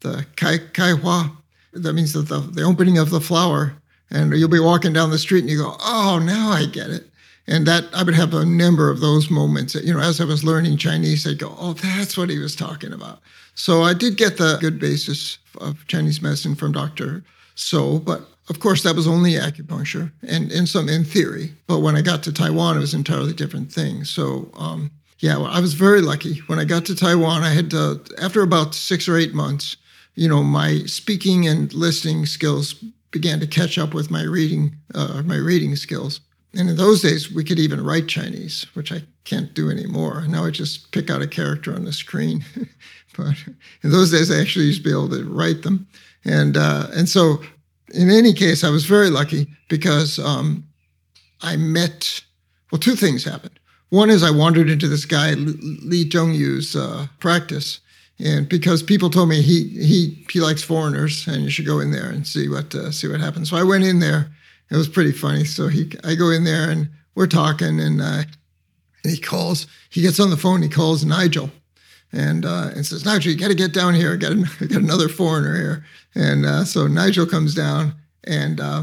the kai kai hua. That means that the, the opening of the flower. And you'll be walking down the street and you go oh now I get it and that I would have a number of those moments. You know, as I was learning Chinese, I'd go, "Oh, that's what he was talking about." So I did get the good basis of Chinese medicine from Dr. So, but of course that was only acupuncture and in some in theory. But when I got to Taiwan, it was entirely different thing. So um, yeah, well, I was very lucky when I got to Taiwan. I had to, after about six or eight months, you know, my speaking and listening skills began to catch up with my reading, uh, my reading skills. And in those days, we could even write Chinese, which I can't do anymore. Now I just pick out a character on the screen. [LAUGHS] but in those days, I actually used to be able to write them. And, uh, and so, in any case, I was very lucky because um, I met, well, two things happened. One is I wandered into this guy, Li Zhongyu's uh, practice. And because people told me he, he, he likes foreigners and you should go in there and see what, uh, see what happens. So I went in there it was pretty funny. So he, I go in there and we're talking, and, uh, and he calls. He gets on the phone. He calls Nigel, and uh, and says, Nigel, you got to get down here. I got, I got another foreigner here. And uh, so Nigel comes down, and uh,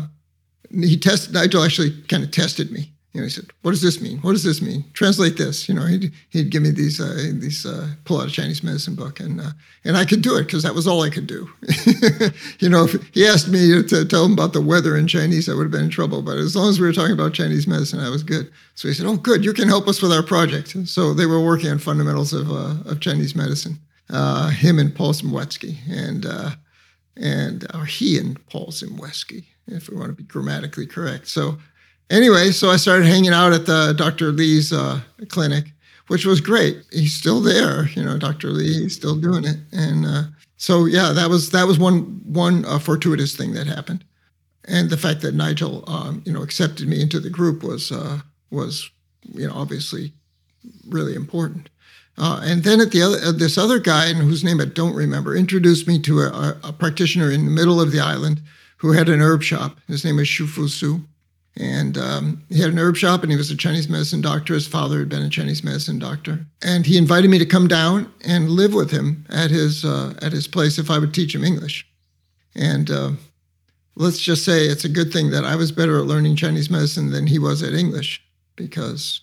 he tested. Nigel actually kind of tested me. You know, he said, "What does this mean? What does this mean? Translate this." You know, he'd he'd give me these uh, these uh, pull out a Chinese medicine book, and uh, and I could do it because that was all I could do. [LAUGHS] you know, if he asked me to tell him about the weather in Chinese, I would have been in trouble. But as long as we were talking about Chinese medicine, I was good. So he said, "Oh, good, you can help us with our project." So they were working on fundamentals of uh, of Chinese medicine. Uh, him and Paul Zmiewski, and uh, and he and Paul Zmiewski, if we want to be grammatically correct. So anyway, so I started hanging out at the Dr. Lee's uh, clinic, which was great. He's still there, you know, Dr. Lee, he's still doing it. And uh, so, yeah, that was that was one one uh, fortuitous thing that happened, and the fact that Nigel, um, you know, accepted me into the group was uh, was you know obviously really important. Uh, and then at the other, uh, this other guy, whose name I don't remember, introduced me to a, a, practitioner in the middle of the island who had an herb shop. His name was Shu Fu Su. And um, he had an herb shop and he was a Chinese medicine doctor. His father had been a Chinese medicine doctor. And he invited me to come down and live with him at his, uh, at his place if I would teach him English. And uh, let's just say it's a good thing that I was better at learning Chinese medicine than he was at English because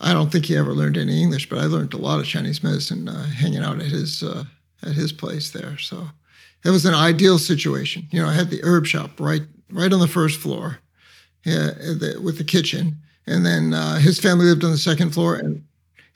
I don't think he ever learned any English, but I learned a lot of Chinese medicine uh, hanging out at his, uh, at his place there. So it was an ideal situation. You know, I had the herb shop right, right on the first floor the, with the kitchen. And then uh, his family lived on the second floor, and,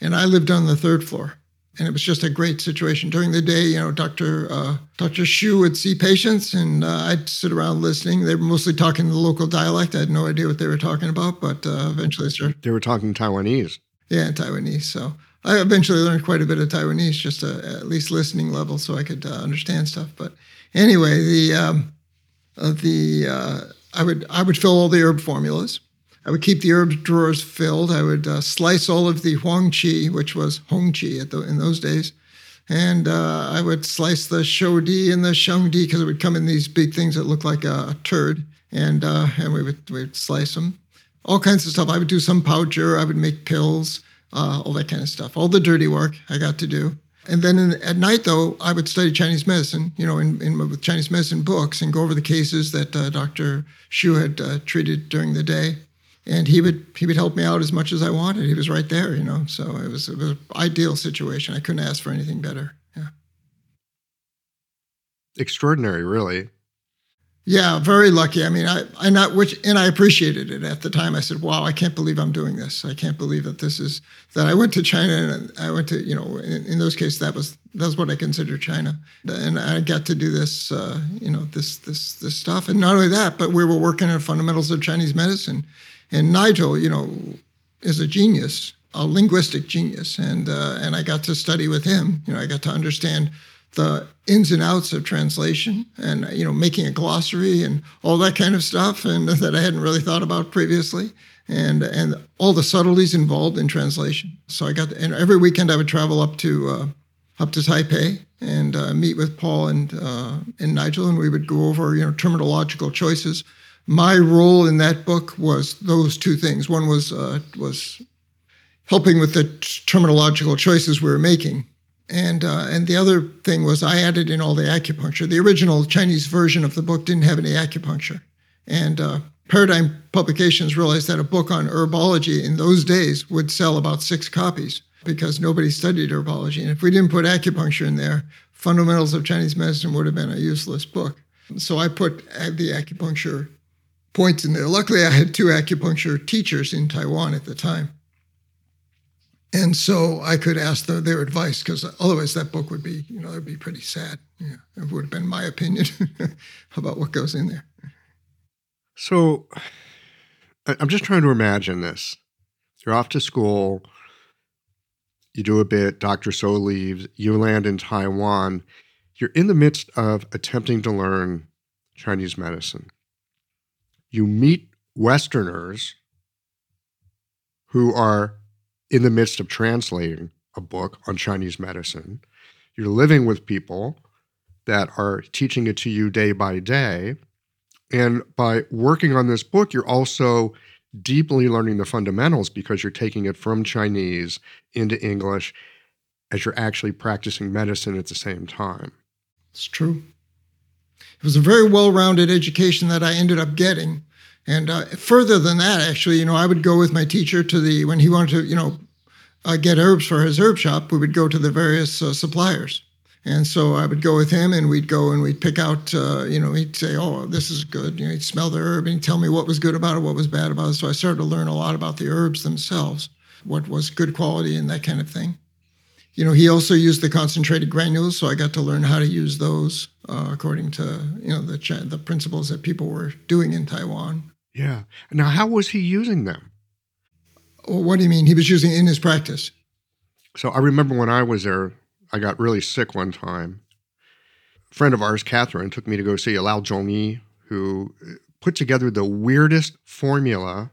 and I lived on the third floor. And it was just a great situation. During the day, you know, Dr. Uh, Dr. Shu would see patients, and uh, I'd sit around listening. They were mostly talking the local dialect. I had no idea what they were talking about, but uh, eventually I started. They were talking Taiwanese. Yeah, Taiwanese. So I eventually learned quite a bit of Taiwanese, just uh, at least listening level, so I could uh, understand stuff. But anyway, the um, the I would I would fill all the herb formulas. I would keep the herb drawers filled. I would uh, slice all of the huang qi, which was hong qi the, in those days, and uh, I would slice the shou-di and the sheng-di because it would come in these big things that looked like a, a turd, and uh, and we would we would slice them. All kinds of stuff. I would do some powder. I would make pills, uh, all that kind of stuff. All the dirty work I got to do. And then in, at night, though, I would study Chinese medicine, you know, in, in with Chinese medicine books and go over the cases that uh, Dr. Shu had uh, treated during the day. And he would he would help me out as much as I wanted. He was right there, you know. So it was, it was an ideal situation. I couldn't ask for anything better. Yeah. Extraordinary, really. Yeah, very lucky. I mean, I, I not which, and I appreciated it at the time. I said, "Wow, I can't believe I'm doing this. I can't believe that this is that I went to China and I went to, you know, in, in those cases that was that's what I consider China, and I got to do this, uh, you know, this this this stuff. And not only that, but we were working on fundamentals of Chinese medicine, and Nigel, you know, is a genius, a linguistic genius, and uh, and I got to study with him. You know, I got to understand the ins and outs of translation and you know making a glossary and all that kind of stuff and [LAUGHS] that I hadn't really thought about previously and and all the subtleties involved in translation. So I got and every weekend I would travel up to uh, up to Taipei and uh, meet with Paul and uh, and Nigel and we would go over you know terminological choices. My role in that book was those two things. One was uh, was helping with the terminological choices we were making and uh, and the other thing was I added in all the acupuncture. The original Chinese version of the book didn't have any acupuncture, and uh, Paradigm Publications realized that a book on herbology in those days would sell about six copies because nobody studied herbology. And if we didn't put acupuncture in there, Fundamentals of Chinese Medicine would have been a useless book. So I put the acupuncture points in there. Luckily, I had two acupuncture teachers in Taiwan at the time. And so I could ask the, their advice because otherwise that book would be, you know, it would be pretty sad. Yeah, it would have been my opinion [LAUGHS] about what goes in there. So I'm just trying to imagine this. You're off to school, you do a bit, Dr. So leaves, you land in Taiwan. You're in the midst of attempting to learn Chinese medicine. You meet Westerners who are in the midst of translating a book on Chinese medicine. You're living with people that are teaching it to you day by day. And by working on this book, you're also deeply learning the fundamentals because you're taking it from Chinese into English as you're actually practicing medicine at the same time. It's true. It was a very well rounded education that I ended up getting. And uh, further than that, actually, you know, I would go with my teacher to the when he wanted to, you know, uh, get herbs for his herb shop. We would go to the various uh, suppliers, and so I would go with him, and we'd go and we'd pick out. Uh, you know, he'd say, "Oh, this is good." You know, he'd smell the herb and he'd tell me what was good about it, what was bad about it. So I started to learn a lot about the herbs themselves, what was good quality, and that kind of thing. You know, he also used the concentrated granules, so I got to learn how to use those uh, according to you know the the principles that people were doing in Taiwan. Yeah. Now, how was he using them? What do you mean? He was using in his practice. So I remember when I was there, I got really sick one time. A friend of ours, Catherine, took me to go see a Lao Zhongyi, who uh, put together the weirdest formula.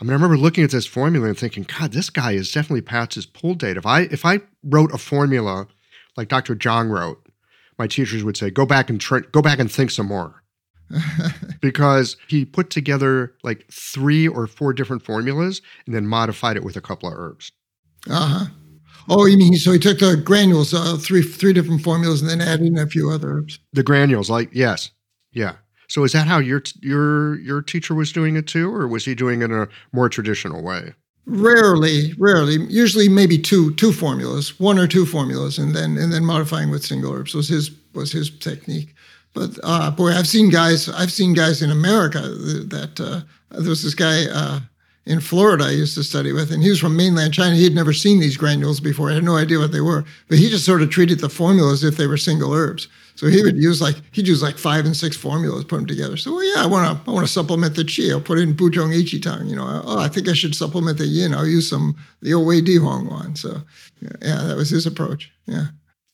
I mean, I remember looking at this formula and thinking, God, this guy is definitely past his pull date. If I if I wrote a formula like Dr. Zhang wrote, my teachers would say, "Go back and go back and think some more." [LAUGHS] because he put together like three or four different formulas and then modified it with a couple of herbs. Uh huh. Oh, you mean he so he took the granules, uh, three three different formulas, and then added in a few other herbs. The granules, like yes, yeah. So is that how your your your teacher was doing it too, or was he doing it in a more traditional way? Rarely, rarely. Usually, maybe two two formulas, one or two formulas, and then and then modifying with single herbs was his was his technique. But uh, boy, I've seen guys. I've seen guys in America that uh, there was this guy uh, in Florida I used to study with, and he was from mainland China. He had never seen these granules before. I had no idea what they were, but he just sort of treated the formula as if they were single herbs. So he would use like he'd use like five and six formulas, put them together. So well, yeah, I want to I want to supplement the qi. I'll put in Buzhong Yiqi Tang. You know, oh, I think I should supplement the yin. I'll use some the old Di Huang one. So yeah, that was his approach. Yeah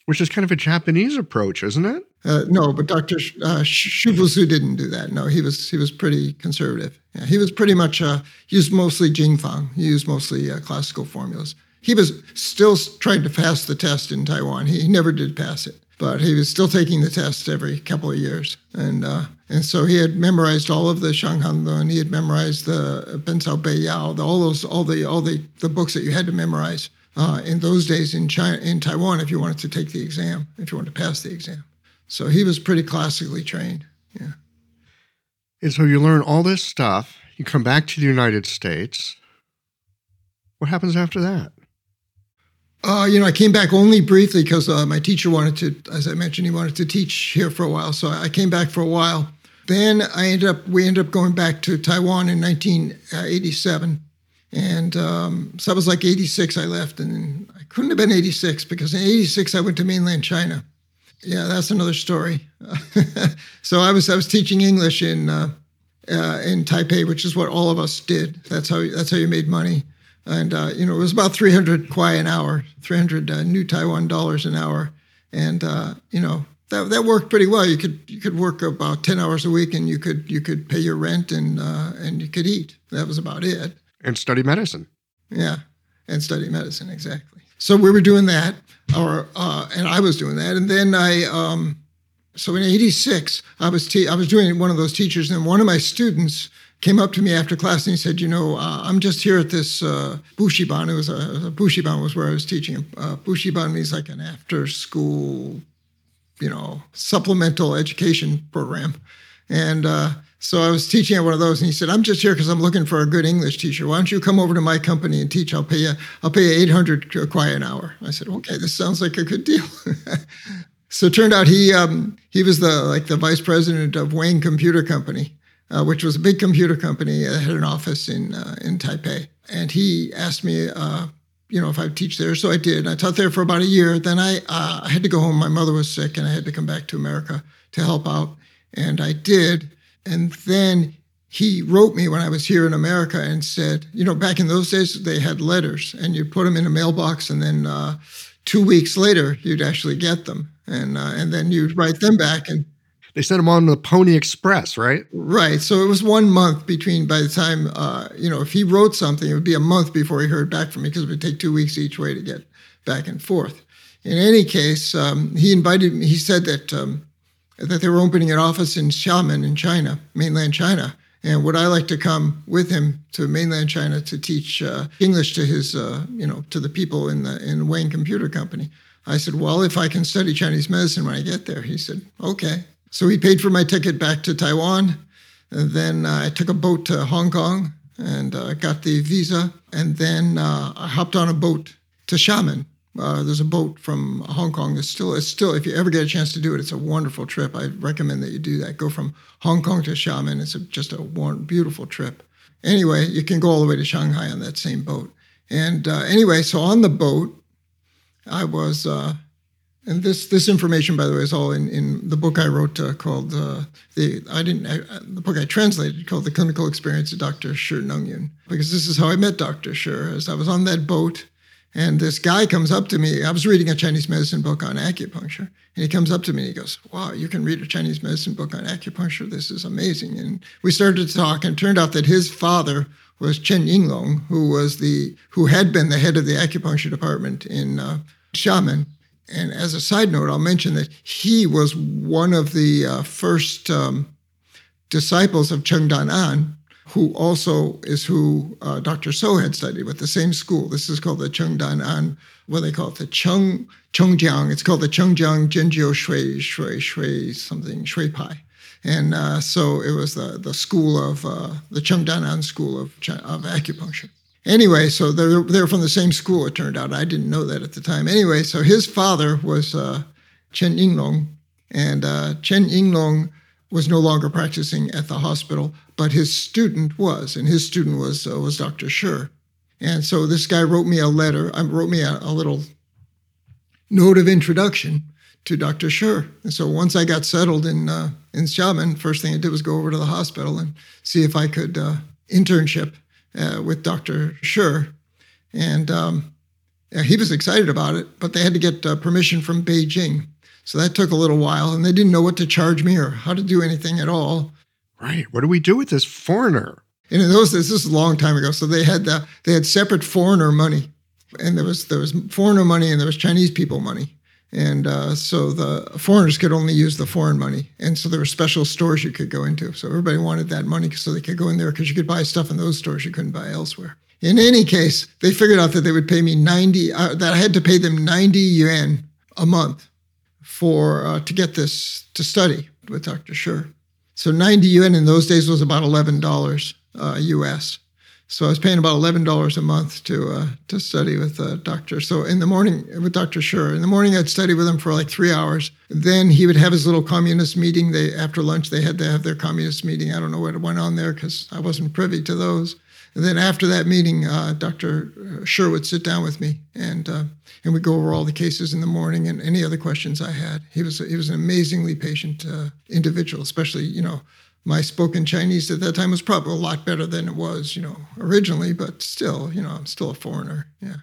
which is kind of a Japanese approach, isn't it? Uh, no, but Dr. Uh, Shufusu didn't do that. No, he was he was pretty conservative. Yeah, he was pretty much uh, used mostly Jingfang. He used mostly uh, classical formulas. He was still trying to pass the test in Taiwan. He, never did pass it, but he was still taking the test every couple of years. And uh, and so he had memorized all of the Shanghan and he had memorized the Ben Cao Bei Yao, all those all the all the the books that you had to memorize uh, in those days in China, in Taiwan, if you wanted to take the exam, if you wanted to pass the exam. So he was pretty classically trained. Yeah. And so you learn all this stuff. You come back to the United States. What happens after that? Uh, you know, I came back only briefly because uh, my teacher wanted to, as I mentioned, he wanted to teach here for a while. So I came back for a while. Then I ended up, we ended up going back to Taiwan in 1987 and um, so I was like 86, I left. And I couldn't have been 86 because in 86, I went to mainland China. Yeah, that's another story. [LAUGHS] so I was I was teaching English in uh, uh, in Taipei, which is what all of us did. That's how that's how you made money. And uh, you know, it was about 300 kwai an hour, 300 uh, new Taiwan dollars an hour, and uh, you know that that worked pretty well. You could you could work about 10 hours a week, and you could you could pay your rent and uh, and you could eat. That was about it and study medicine. Yeah, and study medicine exactly. So we were doing that, or uh, and I was doing that, and then I. Um, so in '86, I was te- I was doing one of those teachers, and one of my students came up to me after class and he said, "You know, uh, I'm just here at this uh, Bushiban. It was a, a Bushiban was where I was teaching. Uh, Bushiban means like an after-school, you know, supplemental education program, and uh, so I was teaching at one of those, and he said, "I'm just here because I'm looking for a good English teacher. Why don't you come over to my company and teach? I'll pay you. I'll pay you 800 kwai an hour." I said, "Okay, this sounds like a good deal." [LAUGHS] so it turned out he um, he was the like the vice president of Wang Computer Company, uh, which was a big computer company that had an office in uh, in Taipei, and he asked me. Uh, you know, if I'd teach there. So I did. I taught there for about a year. Then I, uh, I had to go home. My mother was sick, and I had to come back to America to help out. And I did. And then he wrote me when I was here in America and said, you know, back in those days, they had letters and you put them in a mailbox and then uh, two weeks later, you'd actually get them. And, uh, and then you'd write them back and they sent them on the Pony Express, right? Right. So it was one month between by the time, uh, you know, if he wrote something, it would be a month before he heard back from me because it would take two weeks each way to get back and forth. In any case, um, he invited me, he said that um, that they were opening an office in Xiamen in China, mainland China. And would I like to come with him to mainland China to teach uh, English to his, uh, you know, to the people in the in Wang Computer Company? I said, well, if I can study Chinese medicine when I get there. He said, okay. So he paid for my ticket back to Taiwan. And then uh, I took a boat to Hong Kong and uh, got the visa. And then uh, I hopped on a boat to Xiamen uh, there's a boat from Hong Kong that's still, it's still, if you ever get a chance to do it, it's a wonderful trip. I recommend that you do that. Go from Hong Kong to Xiamen. It's a, just a one, beautiful trip. Anyway, you can go all the way to Shanghai on that same boat. And uh, anyway, so on the boat, I was, uh, and this this information, by the way, is all in, in the book I wrote uh, called uh, the I didn't I, the book I translated called the Clinical Experience of Dr. Shi Nengyun because this is how I met Dr. Shi. As I was on that boat, and this guy comes up to me. I was reading a Chinese medicine book on acupuncture. And he comes up to me and he goes, Wow, you can read a Chinese medicine book on acupuncture. This is amazing. And we started to talk, and it turned out that his father was Chen Yinglong, who was the who had been the head of the acupuncture department in uh, Xiamen. And as a side note, I'll mention that he was one of the uh, first um, disciples of Cheng Dan An, who also is who uh, Dr. So had studied with, the same school. This is called the Cheng Dan An, what they call it, the Cheng Chengjiang. It's called the Chengjiang Zhenjiu Shui Shui Shui something Shui Pai. And uh, so it was the, the school of uh, the Cheng Dan An school of, of acupuncture. Anyway, so they're, they're from the same school, it turned out. I didn't know that at the time. Anyway, so his father was uh, Chen Yinglong, and uh, Chen Yinglong was no longer practicing at the hospital, but his student was, and his student was uh, was Dr. Shi. And so this guy wrote me a letter, um, wrote me a, a little note of introduction to Dr. Shi. And so once I got settled in uh, in Xiamen, first thing I did was go over to the hospital and see if I could uh, internship uh, with Dr. Shi. And um, he was excited about it, but they had to get uh, permission from Beijing. So that took a little while, and they didn't know what to charge me or how to do anything at all. Right. What do we do with this foreigner? And in those days, this is a long time ago. So they had the, they had separate foreigner money, and there was there was foreigner money and there was Chinese people money. And uh, so the foreigners could only use the foreign money. And so there were special stores you could go into. So everybody wanted that money so they could go in there because you could buy stuff in those stores you couldn't buy elsewhere. In any case, they figured out that they would pay me 90, uh, that I had to pay them 90 yuan a month for uh, to get this to study with Dr. Shi. So 90 yuan in those days was about $11 uh, US. So I was paying about eleven dollars a month to uh, to study with a doctor. So in the morning with Dr. Shi, in the morning I'd study with him for like three hours. Then he would have his little communist meeting. They after lunch they had to have their communist meeting. I don't know what went on there because I wasn't privy to those. And then after that meeting, uh, Dr. Shi would sit down with me and uh, and we'd go over all the cases in the morning and any other questions I had. He was he was an amazingly patient uh, individual, especially you know my spoken Chinese at that time was probably a lot better than it was you know originally, but still you know I'm still a foreigner. Yeah,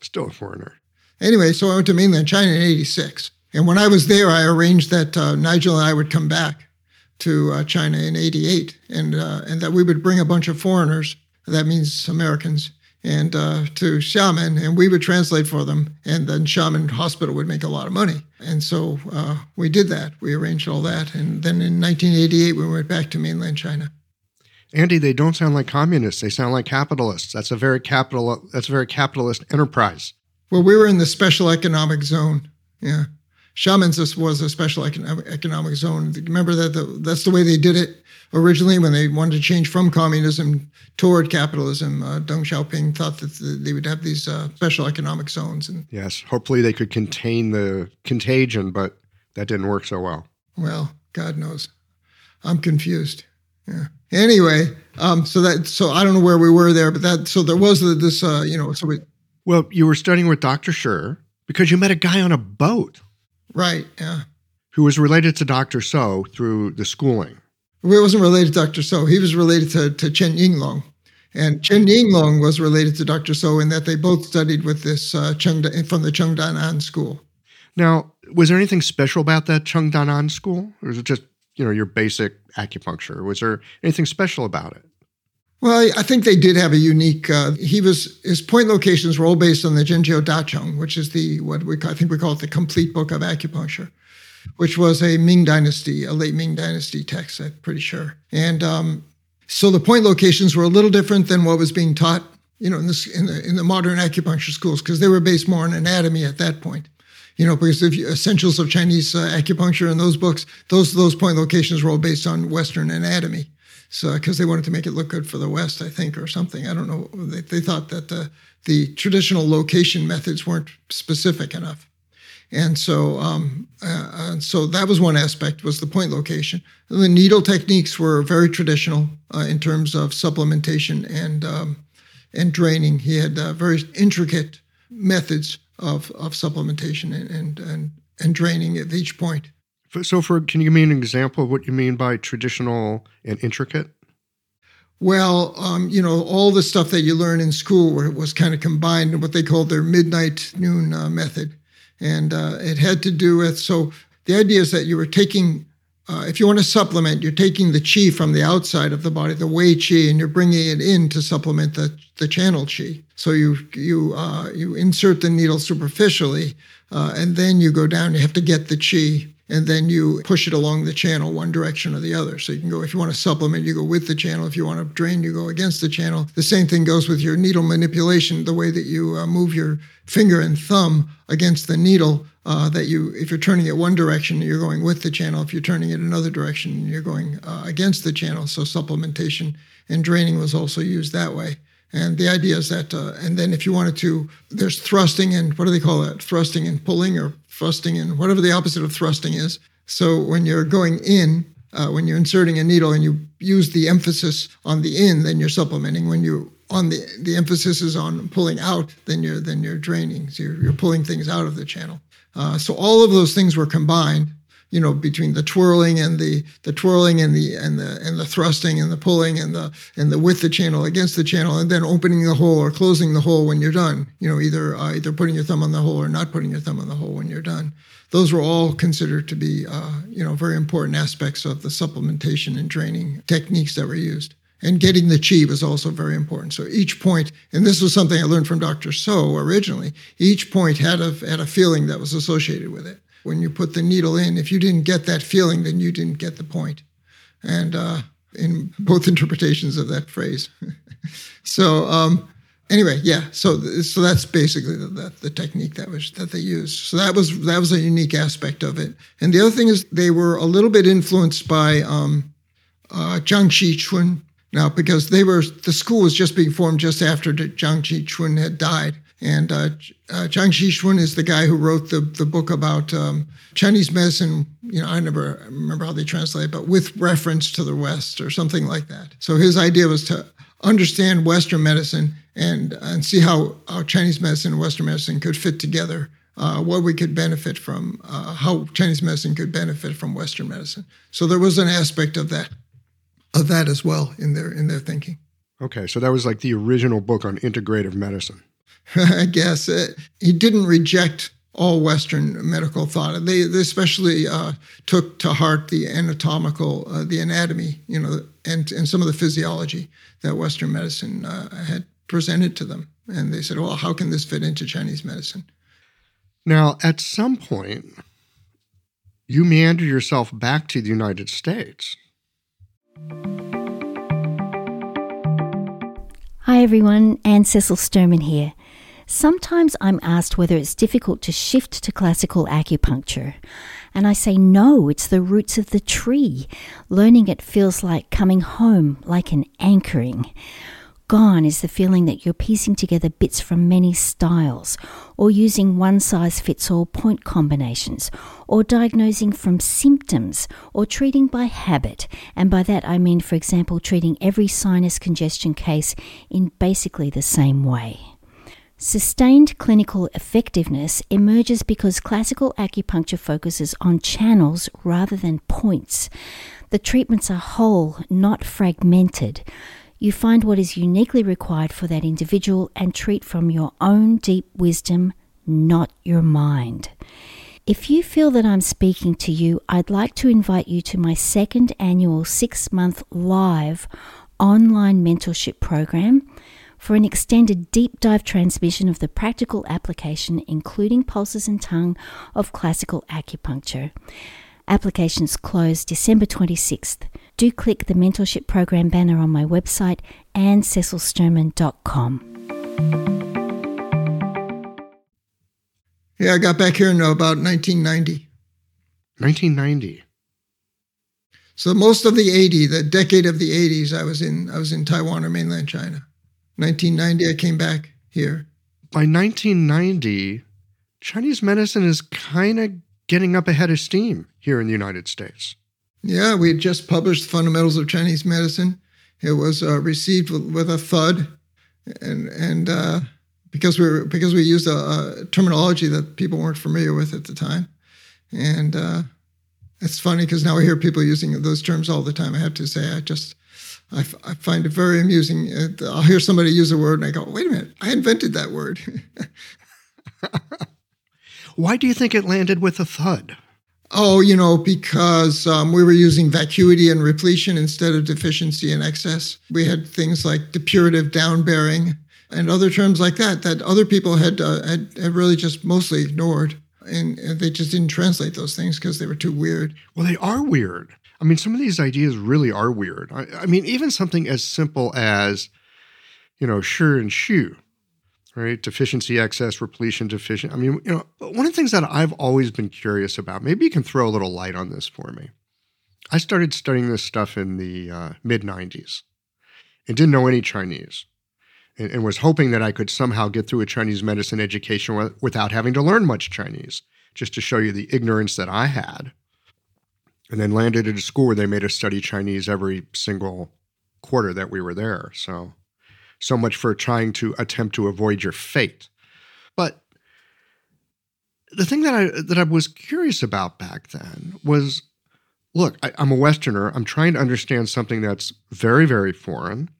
still a foreigner. Anyway, so I went to mainland China in '86, and when I was there, I arranged that uh, Nigel and I would come back to uh, China in '88, and uh, and that we would bring a bunch of foreigners that means Americans, and uh, to Xiamen, and we would translate for them, and then Xiamen Hospital would make a lot of money. And so uh, we did that. We arranged all that, and then in 1988 we went back to mainland China. Andy, they don't sound like communists. They sound like capitalists. That's a very capital. That's a very capitalist enterprise. Well, we were in the special economic zone. Yeah, Xiamen's was a special economic zone. Remember that the, that's the way they did it originally when they wanted to change from communism toward capitalism. Uh, Deng Xiaoping thought that the, they would have these uh, special economic zones. And yes, hopefully they could contain the contagion, but that didn't work so well. Well, God knows, I'm confused. Yeah. Anyway, um, so that so I don't know where we were there, but that so there was this uh, you know so we. Well, you were studying with Dr. Shi because you met a guy on a boat. Right. Yeah. Who was related to Dr. So through the schooling. It wasn't related to Dr. So. He was related to, to Chen Yinglong. And Chen Yinglong was related to Dr. So in that they both studied with this uh, Cheng, from the Cheng Dan An school. Now, was there anything special about that Cheng Dan An school? Or was it just, you know, your basic acupuncture? Was there anything special about it? Well, I think they did have a unique. Uh, he was his point locations were all based on the Zhenjiu Dacheng, which is the what we I think we call it the complete book of acupuncture, which was a Ming Dynasty, a late Ming Dynasty text. I'm pretty sure. And um, so the point locations were a little different than what was being taught, you know, in, this, in the in the modern acupuncture schools because they were based more on anatomy at that point. You know, because you, essentials of Chinese uh, acupuncture in those books, those those point locations were all based on Western anatomy. So, because they wanted to make it look good for the West, I think, or something. I don't know. They, they thought that the, the traditional location methods weren't specific enough. And so, um, uh, and so that was one aspect was the point location. And the needle techniques were very traditional uh, in terms of supplementation and um, and draining. He had uh, very intricate methods of of supplementation and and and, and draining at each point. So, for can you give me an example of what you mean by traditional and intricate? Well, um, you know, all the stuff that you learn in school was kind of combined in what they called their midnight noon uh, method, and uh, it had to do with. So the idea is that you were taking, uh, if you want to supplement, you're taking the chi from the outside of the body, the wei chi, and you're bringing it in to supplement the the channel chi. So you you uh, you insert the needle superficially, uh, and then you go down. You have to get the chi and then you push it along the channel one direction or the other. So you can go, if you want to supplement, you go with the channel. If you want to drain, you go against the channel. The same thing goes with your needle manipulation, the way that you uh, move your finger and thumb against the needle. Uh, that you, if you're turning it one direction, you're going with the channel. If you're turning it another direction, you're going uh, against the channel. So supplementation and draining was also used that way. And the idea is that, uh, and then if you wanted to, there's thrusting and what do they call that? Thrusting and pulling or thrusting and whatever the opposite of thrusting is. So when you're going in, uh, when you're inserting a needle and you use the emphasis on the in, then you're supplementing. When you on the the emphasis is on pulling out, then you're then you're draining. So you're, you're pulling things out of the channel. Uh, so all of those things were combined you know between the twirling and the the twirling and the and the and the thrusting and the pulling and the and the with the channel against the channel and then opening the hole or closing the hole when you're done you know either uh, either putting your thumb on the hole or not putting your thumb on the hole when you're done those were all considered to be uh, you know very important aspects of the supplementation and draining techniques that were used and getting the chi was also very important. So each point, and this was something I learned from Dr. So originally, each point had a, had a feeling that was associated with it when you put the needle in. If you didn't get that feeling, then you didn't get the point. And uh, in both [LAUGHS] interpretations of that phrase. [LAUGHS] so um, anyway, yeah. So so that's basically the, the, the, technique that was that they used. So that was that was a unique aspect of it. And the other thing is they were a little bit influenced by um, uh, Zhang Xichun. Now, because they were the school was just being formed just after Zhang Xichun had died. And uh, uh, Zhang Xichun is the guy who wrote the, the book about um, Chinese medicine. You know, I never remember how they translate it, but with reference to the West or something like that. So his idea was to understand Western medicine and, and see how, how Chinese medicine and Western medicine could fit together, uh, what we could benefit from, uh, how Chinese medicine could benefit from Western medicine. So there was an aspect of that, of that as well in their in their thinking. Okay, so that was like the original book on integrative medicine. [LAUGHS] I guess. Uh, he didn't reject all Western medical thought. They, they especially uh, took to heart the anatomical, uh, the anatomy, you know, and, and some of the physiology that Western medicine uh, had presented to them. And they said, well, how can this fit into Chinese medicine? Now, at some point, you meander yourself back to the United States. Hi, everyone. Anne Cecil Sturman here. Sometimes I'm asked whether it's difficult to shift to classical acupuncture. And I say, no, it's the roots of the tree. Learning it feels like coming home, like an anchoring. Gone is the feeling that you're piecing together bits from many styles, or using one size fits all point combinations, or diagnosing from symptoms, or treating by habit. And by that I mean, for example, treating every sinus congestion case in basically the same way. Sustained clinical effectiveness emerges because classical acupuncture focuses on channels rather than points. The treatments are whole, not fragmented. You find what is uniquely required for that individual and treat from your own deep wisdom, not your mind. If you feel that I'm speaking to you, I'd like to invite you to my second annual six month live online mentorship program for an extended deep dive transmission of the practical application, including pulses and tongue, of classical acupuncture. Applications close December 26th. Do click the mentorship program banner on my website anncecilsturman.com. Yeah, I got back here in about 1990. 1990. So most of the 80, the decade of the 80s, I was in I was in Taiwan or mainland China. 1990, I came back here. By 1990, Chinese medicine is kind of getting up ahead of steam here in the United States. Yeah, we had just published Fundamentals of Chinese Medicine. It was uh, received with, with, a thud, and and uh, because we were, because we used a, a, terminology that people weren't familiar with at the time, and uh, it's funny because now I hear people using those terms all the time. I have to say, I just I, f- I find it very amusing. I'll hear somebody use a word and I go, wait a minute, I invented that word. [LAUGHS] Why do you think it landed with a thud? Oh, you know, because um, we were using vacuity and repletion instead of deficiency and excess. We had things like depurative downbearing and other terms like that that other people had, uh, had, had really just mostly ignored. And they just didn't translate those things because they were too weird. Well, they are weird. I mean, some of these ideas really are weird. I, I mean, even something as simple as, you know, sure and shoe, right? Deficiency, excess, repletion, deficient. I mean, you know, one of the things that I've always been curious about, maybe you can throw a little light on this for me. I started studying this stuff in the uh, mid 90s and didn't know any Chinese and, and, was hoping that I could somehow get through a Chinese medicine education without having to learn much Chinese, just to show you the ignorance that I had. And then landed at a school where they made us study Chinese every single quarter that we were there. So, so much for trying to attempt to avoid your fate. But the thing that I that I was curious about back then was look, I, am a Westerner. I'm trying to understand something that's very, very foreign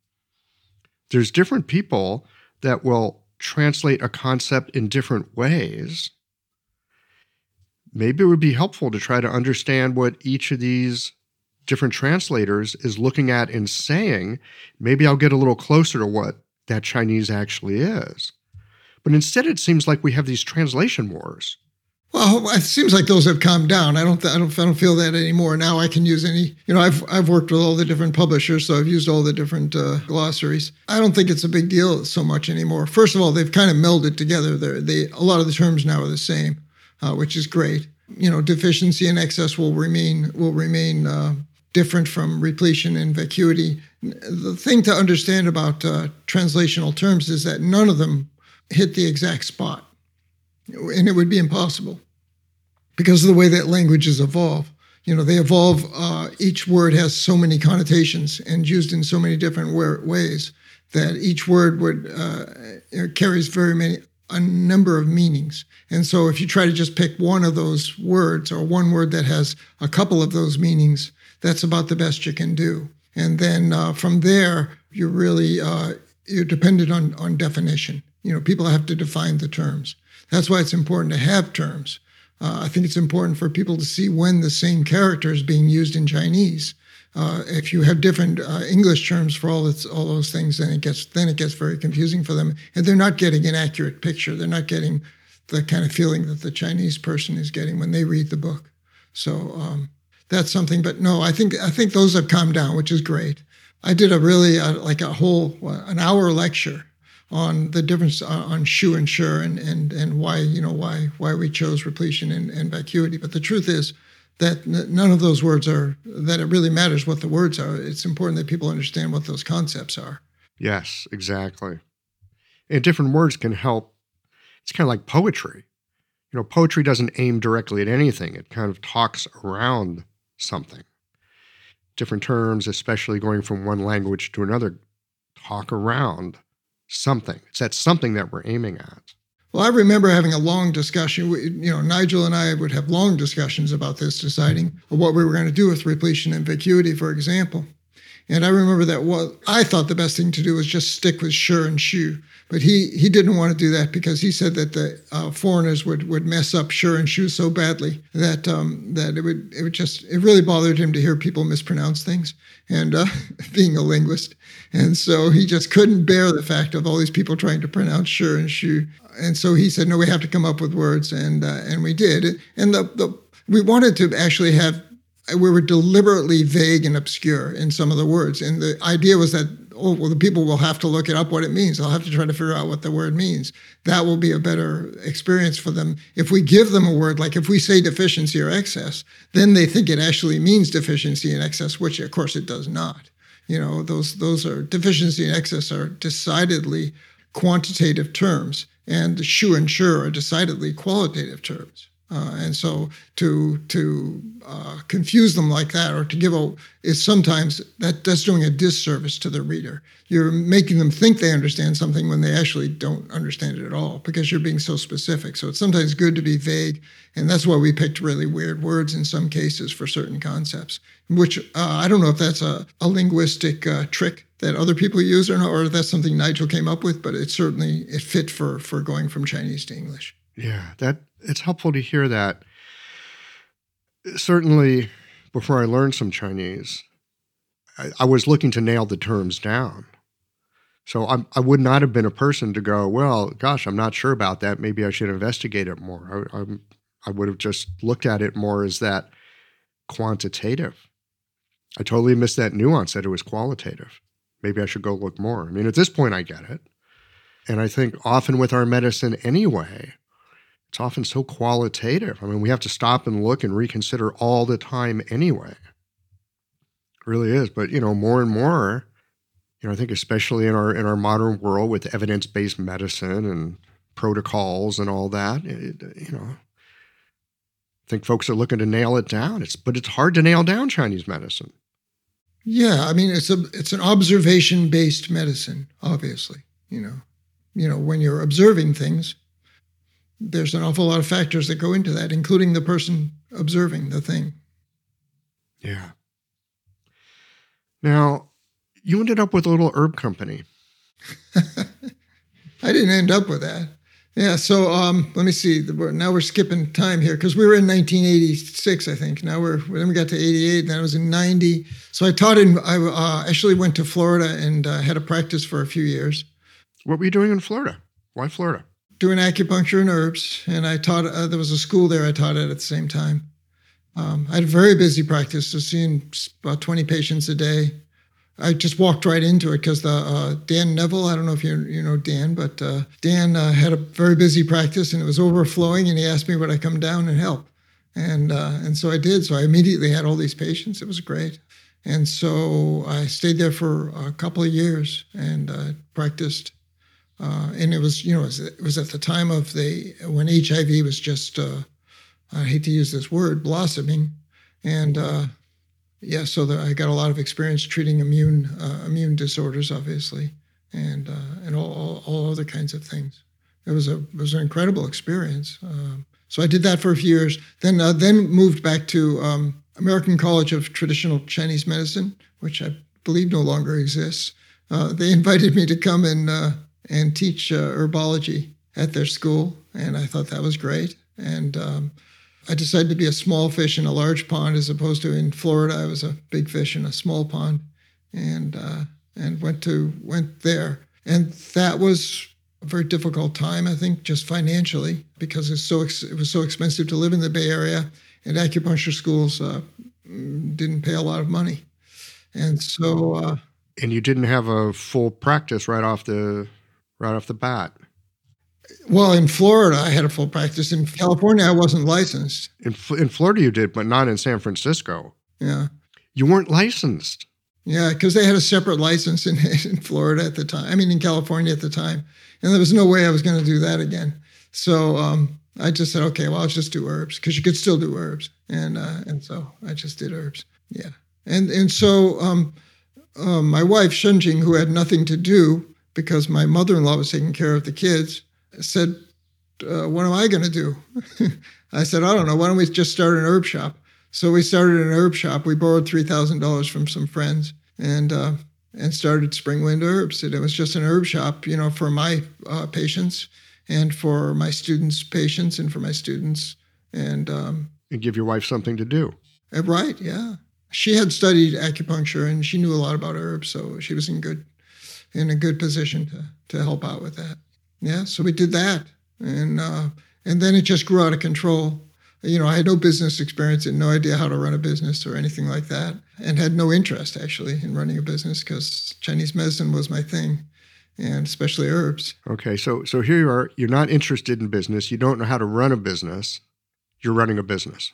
there's different people that will translate a concept in different ways. Maybe it would be helpful to try to understand what each of these different translators is looking at and saying. Maybe I'll get a little closer to what that Chinese actually is. But instead, it seems like we have these translation wars. Well, it seems like those have calmed down. I don't, I don't, I don't feel that anymore. Now I can use any. You know, I've, I've worked with all the different publishers, so I've used all the different uh, glossaries. I don't think it's a big deal so much anymore. First of all, they've kind of melded together. They're, they, a lot of the terms now are the same, uh, which is great. You know, deficiency and excess will remain will remain uh, different from repletion and vacuity. The thing to understand about uh, translational terms is that none of them hit the exact spot and it would be impossible because of the way that languages evolve. You know, they evolve. Uh, each word has so many connotations and used in so many different ways that each word would uh, carries very many a number of meanings. And so, if you try to just pick one of those words or one word that has a couple of those meanings, that's about the best you can do. And then uh, from there, you're really uh, you're dependent on on definition. You know, people have to define the terms. That's why it's important to have terms. Uh, I think it's important for people to see when the same character is being used in Chinese. Uh, if you have different uh, English terms for all all those things, then it gets then it gets very confusing for them, and they're not getting an accurate picture. They're not getting the kind of feeling that the Chinese person is getting when they read the book. So um, that's something. But no, I think I think those have calmed down, which is great. I did a really uh, like a whole an hour lecture on the difference on sure and sure and, and, and why, you know, why, why we chose repletion and, and vacuity. But the truth is that none of those words are, that it really matters what the words are. It's important that people understand what those concepts are. Yes, exactly. And different words can help. It's kind of like poetry. You know, poetry doesn't aim directly at anything, it kind of talks around something. Different terms, especially going from one language to another, talk around something. It's that something that we're aiming at. Well, I remember having a long discussion. You know, Nigel and I would have long discussions about this, deciding what we were going to do with repletion and vacuity, for example. And I remember that what I thought the best thing to do was just stick with sure and shoe. But he he didn't want to do that because he said that the uh, foreigners would would mess up sure and shoe so badly that um, that it would it would just it really bothered him to hear people mispronounce things. And uh, [LAUGHS] being a linguist, and so he just couldn't bear the fact of all these people trying to pronounce sure and shoe. And so he said, no, we have to come up with words, and uh, and we did. And the the we wanted to actually have we were deliberately vague and obscure in some of the words. And the idea was that, oh, well, the people will have to look it up what it means. They'll have to try to figure out what the word means. That will be a better experience for them. If we give them a word, like if we say deficiency or excess, then they think it actually means deficiency and excess, which of course it does not. You know, those those are deficiency and excess are decidedly quantitative terms, and sure and sure are decidedly qualitative terms. Uh, and so to to uh, confuse them like that or to give a is sometimes that that's doing a disservice to the reader. You're making them think they understand something when they actually don't understand it at all because you're being so specific. So it's sometimes good to be vague, and that's why we picked really weird words in some cases for certain concepts. Which uh, I don't know if that's a, a linguistic uh, trick that other people use or not, or if that's something Nigel came up with, but it certainly it fit for for going from Chinese to English. Yeah, that it's helpful to hear that. Certainly, before I learned some Chinese, I, I was looking to nail the terms down. So I, I would not have been a person to go, well, gosh, I'm not sure about that. Maybe I should investigate it more. I, am I would have just looked at it more as that quantitative. I totally missed that nuance that it was qualitative. Maybe I should go look more. I mean, at this point, I get it. And I think often with our medicine anyway, it's often so qualitative. I mean, we have to stop and look and reconsider all the time anyway. It really is. But, you know, more and more, you know, I think especially in our in our modern world with evidence-based medicine and protocols and all that, it, you know, I think folks are looking to nail it down. It's but it's hard to nail down Chinese medicine. Yeah, I mean it's a it's an observation based medicine, obviously. You know, you know when you're observing things, there's an awful lot of factors that go into that, including the person observing the thing. Yeah. Now, you ended up with a little herb company. [LAUGHS] I didn't end up with that. Yeah, so um, let me see. Now we're skipping time here because we were in 1986, I think. Now we're then we got to 88, and that was in 90. So I taught in. I uh, actually went to Florida and uh, had a practice for a few years. What were you doing in Florida? Why Florida? Doing acupuncture and herbs, and I taught. Uh, there was a school there. I taught at at the same time. Um, I had a very busy practice, so seeing about 20 patients a day. I just walked right into it because the uh, Dan Neville, I don't know if you you know Dan, but uh, Dan uh, had a very busy practice and it was overflowing, and he asked me would I come down and help, and uh, and so I did. So I immediately had all these patients. It was great, and so I stayed there for a couple of years and uh, practiced. Uh, and it was, you know, it was, it was, at the time of the when HIV was just, I hate to use this word, blossoming, and yeah, so the, I got a lot of experience treating immune uh, immune disorders, obviously, and uh, and all, all, all other kinds of things. It was a it was an incredible experience. Um, so I did that for a few years. Then uh, then moved back to um, American College of Traditional Chinese Medicine, which I believe no longer exists. Uh, they [LAUGHS] invited me to come and uh, and teach uh, herbology at their school, and I thought that was great. And um, I decided to be a small fish in a large pond as opposed to in Florida. I was a big fish in a small pond, and uh, and went to went there, and that was a very difficult time. I think just financially because it's so ex- it was so expensive to live in the Bay Area, and acupuncture schools uh, didn't pay a lot of money, and so. Uh, and you didn't have a full practice right off the right off the bat. Well, in Florida, I had a full practice. In California, I wasn't licensed. In, in Florida, you did, but not in San Francisco. Yeah. You weren't licensed. Yeah, because they had a separate license in, [LAUGHS] in Florida at the time. I mean, in California at the time. And there was no way I was going to do that again. So um, I just said, okay, well, I'll just do herbs because you could still do herbs. And uh, and so I just did herbs. Yeah. And and so um, um, my wife, Shenjing, who had nothing to do because my mother in law was taking care of the kids, said, uh, What am I going to do? [LAUGHS] I said, I don't know. Why don't we just start an herb shop? So we started an herb shop. We borrowed $3,000 from some friends and, uh, and started Springwind Herbs. And it was just an herb shop, you know, for my uh, patients and for my students' patients and for my students. And, um, and give your wife something to do. Uh, right, yeah. She had studied acupuncture and she knew a lot about herbs, so she was in good in a good position to to help out with that. Yeah, so we did that, and uh, and then it just grew out of control. You know, I had no business experience and no idea how to run a business or anything like that, and had no interest actually in running a business because Chinese medicine was my thing, and especially herbs. Okay, so so here you are. You're not interested in business. You don't know how to run a business. You're running a business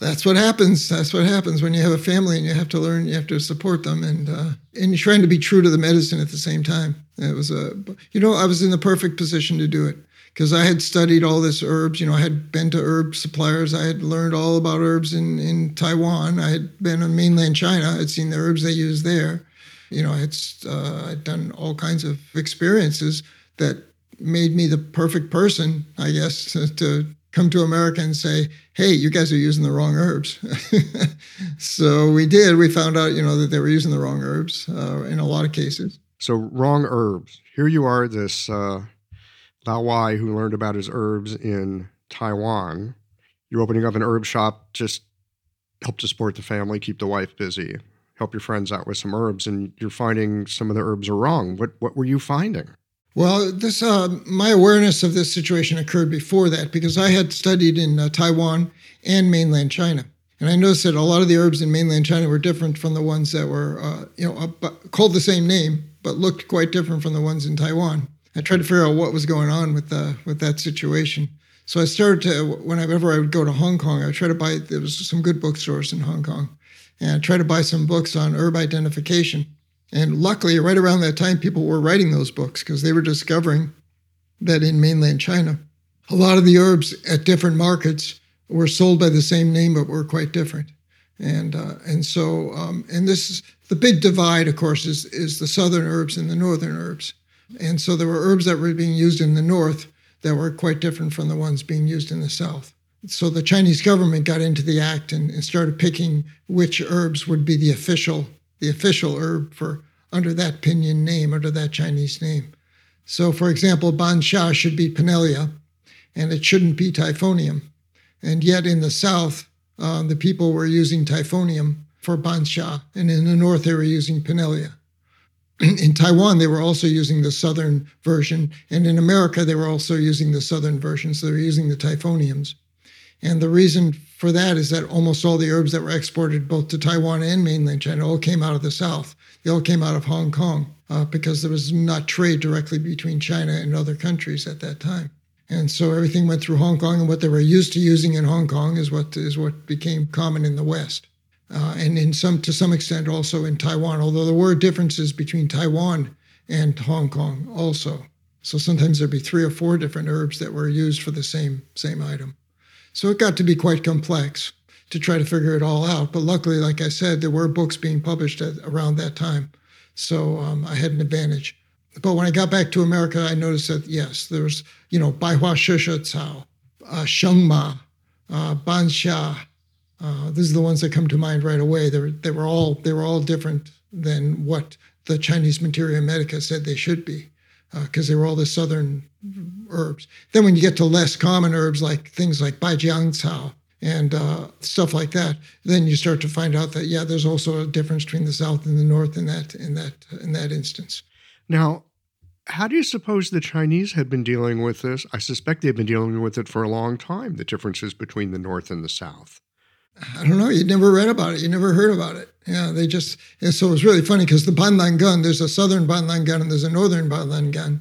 that's what happens. That's what happens when you have a family and you have to learn. You have to support them, and uh, and you're trying to be true to the medicine at the same time. It was a, you know, I was in the perfect position to do it because I had studied all this herbs. You know, I had been to herb suppliers. I had learned all about herbs in in Taiwan. I had been in mainland China. I'd seen the herbs they use there. You know, I had uh, I'd done all kinds of experiences that made me the perfect person, I guess, [LAUGHS] to come to America and say, hey, you guys are using the wrong herbs. [LAUGHS] so we did. We found out, you know, that they were using the wrong herbs uh, in a lot of cases. So wrong herbs. Here you are, this uh, Lao who learned about his herbs in Taiwan. You're opening up an herb shop, just help to support the family, keep the wife busy, help your friends out with some herbs, and you're finding some of the herbs are wrong. What what were you finding? Well, this uh, my awareness of this situation occurred before that because I had studied in uh, Taiwan and mainland China, and I noticed that a lot of the herbs in mainland China were different from the ones that were, uh, you know, called the same name but looked quite different from the ones in Taiwan. I tried to figure out what was going on with the with that situation. So I started to whenever I would go to Hong Kong, I would try to buy. There was some good bookstores in Hong Kong, and I to buy some books on herb identification. And luckily, right around that time, people were writing those books because they were discovering that in mainland China, a lot of the herbs at different markets were sold by the same name but were quite different. And uh, and so um, and this is the big divide, of course, is is the southern herbs and the northern herbs. And so there were herbs that were being used in the north that were quite different from the ones being used in the south. So the Chinese government got into the act and, and started picking which herbs would be the official the official herb for under that pinyin name, under that Chinese name. So, for example, Ban Xia should be Pinellia, and it shouldn't be Typhonium. And yet, in the south, uh, the people were using Typhonium for Ban Xia, and in the north, they were using Pinellia. [CLEARS THROAT] in Taiwan, they were also using the southern version, and in America, they were also using the southern version, so they were using the Typhoniums. And the reason for that is that almost all the herbs that were exported both to Taiwan and mainland China all came out of the South. They all came out of Hong Kong uh, because there was not trade directly between China and other countries at that time. And so everything went through Hong Kong, and what they were used to using in Hong Kong is what is what became common in the West, uh, and in some to some extent also in Taiwan. Although there were differences between Taiwan and Hong Kong also. So sometimes there'd be three or four different herbs that were used for the same same item. So it got to be quite complex to try to figure it all out. But luckily, like I said, there were books being published at, around that time. So um, I had an advantage. But when I got back to America, I noticed that yes, there was, you know, Baihua Sheshe Cao, uh, Shengma, uh, Ban Xia. Uh, these are the ones that come to mind right away. They were, they were all they were all different than what the Chinese Materia Medica said they should be because uh, they were all the southern herbs. Then when you get to less common herbs like things like Baijiang and uh, stuff like that, then you start to find out that yeah, there's also a difference between the south and the north in that in that in that instance. Now, how do you suppose the Chinese had been dealing with this? I suspect they've been dealing with it for a long time. The differences between the north and the south. I don't know. You never read about it. You never heard about it. Yeah, they just. And so it was really funny because the Banlangen, there's a southern Banlangen and there's a northern Banlangen.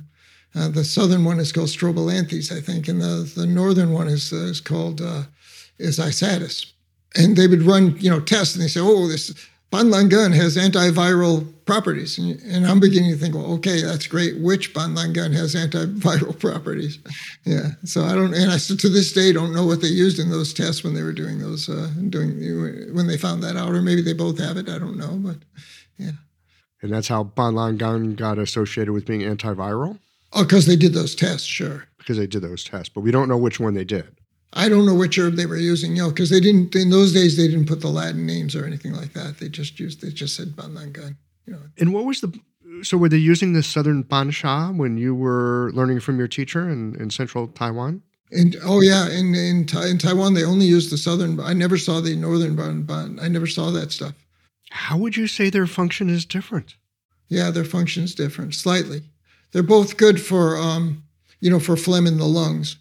Uh, the southern one is called Strobilanthes, I think, and the, the northern one is uh, is called uh, is Isatis. And they would run, you know, tests, and they say, "Oh, this Banlangen has antiviral properties. And, and, I'm beginning to think, well, okay, that's great. Which Banlangen has antiviral [LAUGHS] properties? yeah. So I don't, and I still to this day don't know what they used in those tests when they were doing those, uh, doing, when they found that out, or maybe they both have it. I don't know, but yeah. And that's how Banlangen got associated with being antiviral? Oh, because they did those tests, sure. Because they did those tests, but we don't know which one they did. I don't know which herb they were using, you know, because they didn't in those days they didn't put the Latin names or anything like that. They just used they just said Banlangen, you know. And what was the so were they using the southern Ban Xia when you were learning from your teacher in, in central Taiwan? And oh yeah, in in, in Taiwan they only used the southern. I never saw the northern Ban Ban. I never saw that stuff. How would you say their function is different? Yeah, their function is different slightly. They're both good for um, you know for phlegm in the lungs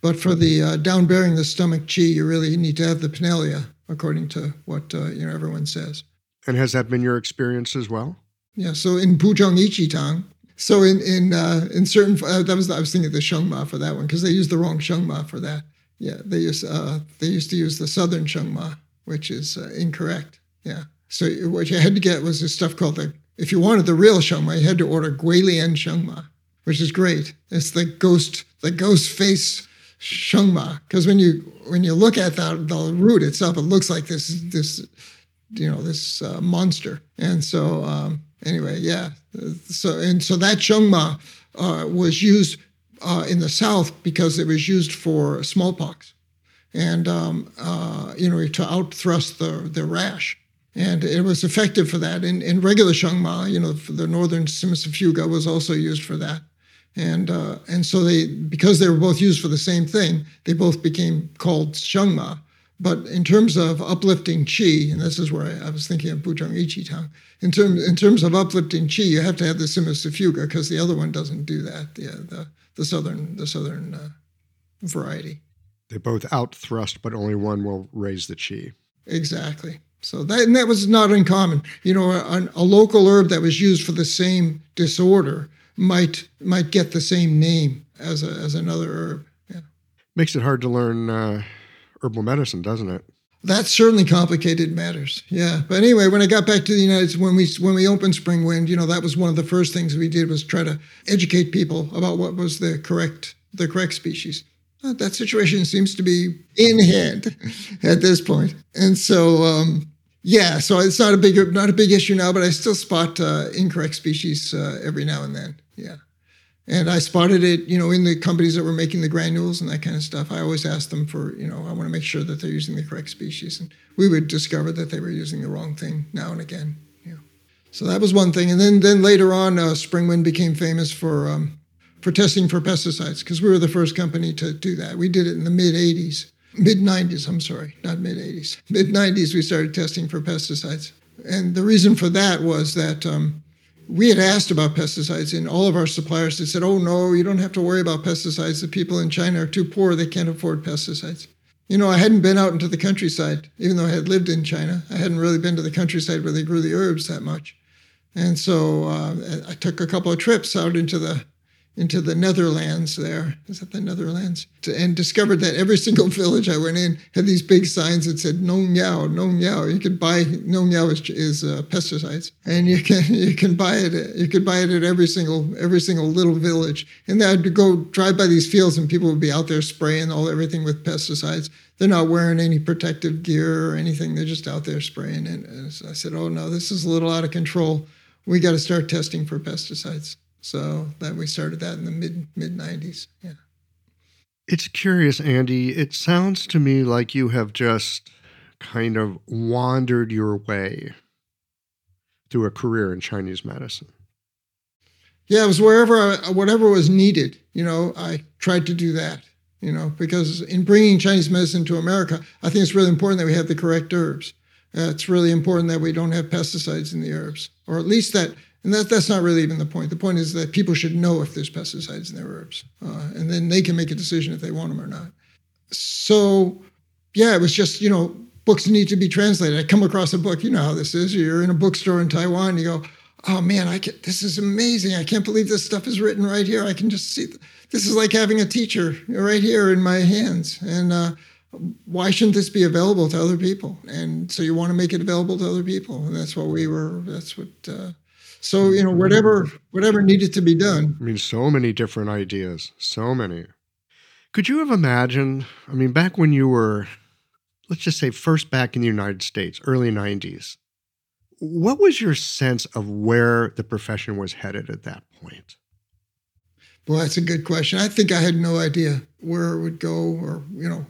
but for the uh, down bearing the stomach chi, you really need to have the Pinellia, according to what uh, you know everyone says. And has that been your experience as well? Yeah. So in Buzhong Yiqi Tang, so in in uh, in certain uh, that was I was thinking of the Shengma for that one because they used the wrong Shengma for that. Yeah, they used uh, they used to use the southern Shengma, which is uh, incorrect. Yeah. So what you had to get was this stuff called the if you wanted the real Shengma, you had to order Guilian Shengma, which is great. It's the ghost the ghost face shengma because when you when you look at that the root itself it looks like this this you know this uh, monster. And so um, anyway yeah. So and so that shengma uh, was used uh, in the south because it was used for smallpox. And um, uh, you know to outthrust the the rash. And it was effective for that. In, in regular shengma, you know, the northern Cimicifuga was also used for that and uh, and so they because they were both used for the same thing, they both became called shengma. But in terms of uplifting qi, and this is where I, I was thinking of Buzhong Yiqi Tang, in, term, in terms of uplifting qi, you have to have the Sima Fuga because the other one doesn't do that. The, the, the southern, the southern uh, variety. They both out thrust, but only one will raise the qi. Exactly. So that and that was not uncommon. You know, a, a, local herb that was used for the same disorder might might get the same name as a, as another herb. Yeah. Makes it hard to learn uh, herbal medicine, doesn't it? That certainly complicated matters. Yeah. But anyway, when I got back to the United States, when we when we opened Spring Wind, you know, that was one of the first things we did was try to educate people about what was the correct the correct species. Uh, that situation seems to be in hand [LAUGHS] at this point. And so, um, yeah, so it's not a big not a big issue now, but I still spot uh, incorrect species uh, every now and then. Yeah. And I spotted it, you know, in the companies that were making the granules and that kind of stuff. I always asked them for, you know, I want to make sure that they're using the correct species. And we would discover that they were using the wrong thing now and again. So that was one thing. And then then later on, uh, Springwind became famous for um, for testing for pesticides because we were the first company to do that. We did it in the mid 80s, mid 90s, I'm sorry, not mid 80s. Mid 90s, we started testing for pesticides. And the reason for that was that um, we had asked about pesticides, and all of our suppliers had said, Oh, no, you don't have to worry about pesticides. The people in China are too poor, they can't afford pesticides. You know, I hadn't been out into the countryside, even though I had lived in China. I hadn't really been to the countryside where they grew the herbs that much. And so uh, I took a couple of trips out into the into the Netherlands there. Is that the Netherlands? And discovered that every single village I went in had these big signs that said "No Miao, No Miao." You could buy No Miao is, is uh, pesticides, and you can [LAUGHS] you can buy it. You could buy it at every single every single little village. And then I'd go drive by these fields, and people would be out there spraying all everything with pesticides. They're not wearing any protective gear or anything. They're just out there spraying. And, and I said, "Oh no, this is a little out of control. We got to start testing for pesticides." So that we started that in the mid mid 90s. Yeah. It's curious, Andy. It sounds to me like you have just kind of wandered your way through a career in Chinese medicine. Yeah, it was wherever, I, whatever was needed. You know, I tried to do that. You know, because in bringing Chinese medicine to America, I think it's really important that we have the correct herbs. Uh, it's really important that we don't have pesticides in the herbs, or at least that and that, that's not really even the point. The point is that people should know if there's pesticides in their herbs, uh, and then they can make a decision if they want them or not. So, yeah, it was just, you know, books need to be translated. I come across a book, you know how this is. You're in a bookstore in Taiwan, you go, oh man, I can, this is amazing. I can't believe this stuff is written right here. I can just see, this is like having a teacher right here in my hands. And uh, why shouldn't this be available to other people? And so you want to make it available to other people. And that's what we were, that's what, uh, so you know whatever whatever needed to be done. I mean, so many different ideas, so many. Could you have imagined? I mean, back when you were, let's just say, first back in the United States, early '90s. What was your sense of where the profession was headed at that point? Well, that's a good question. I think I had no idea where it would go, or you know,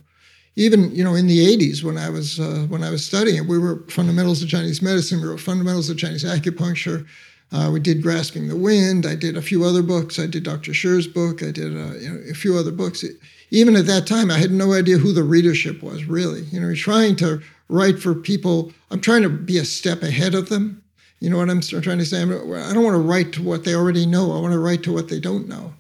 even you know in the 80s when I was uh, when I was studying, we were fundamentals of Chinese medicine, we were fundamentals of Chinese acupuncture, uh, we did Grasping the Wind. I did a few other books. I did Dr. Sher's book. I did uh, you know, a few other books. Even at that time, I had no idea who the readership was really. You know, we're trying to write for people. I'm trying to be a step ahead of them. You know what I'm trying to say? I don't want to write to what they already know. I want to write to what they don't know,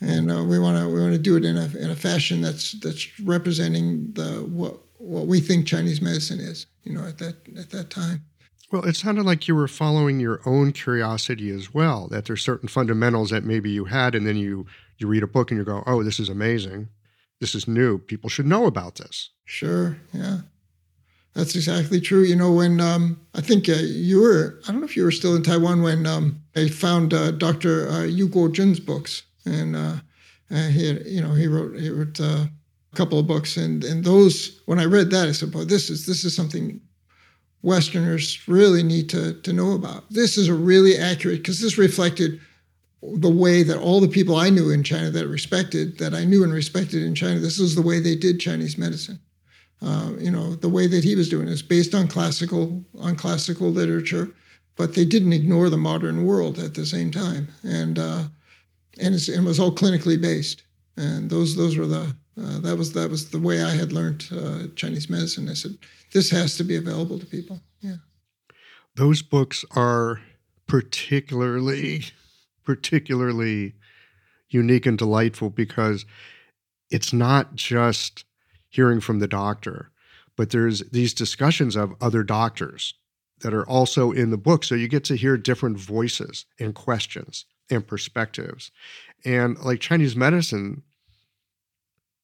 and uh, we want to we want to do it in a in a fashion that's that's representing the what what we think Chinese medicine is. You know, at that at that time. Well, it sounded like you were following your own curiosity as well, that there's certain fundamentals that maybe you had, and then you you read a book and you go, oh, this is amazing. This is new. People should know about this. Sure. Yeah. That's exactly true. You know, when um, I think uh, you were, I don't know if you were still in Taiwan when um, I found uh, Dr. Uh, Yu Guozhen's books, and uh, he, had, you know, he wrote he wrote uh, a couple of books, and and those when I read that, I said, "Boy, this is this is something Westerners really need to, to know about. This is a really accurate, because this reflected the way that all the people I knew in China that respected, that I knew and respected in China, this is the way they did Chinese medicine. Uh, you know, the way that he was doing is based on classical on classical literature, but they didn't ignore the modern world at the same time, and uh, and it was all clinically based. And those those were the Uh, that was that was the way I had learned uh, Chinese medicine. I said this has to be available to people. Yeah, those books are particularly particularly unique and delightful because it's not just hearing from the doctor, but there's these discussions of other doctors that are also in the book. So you get to hear different voices and questions and perspectives. And like Chinese medicine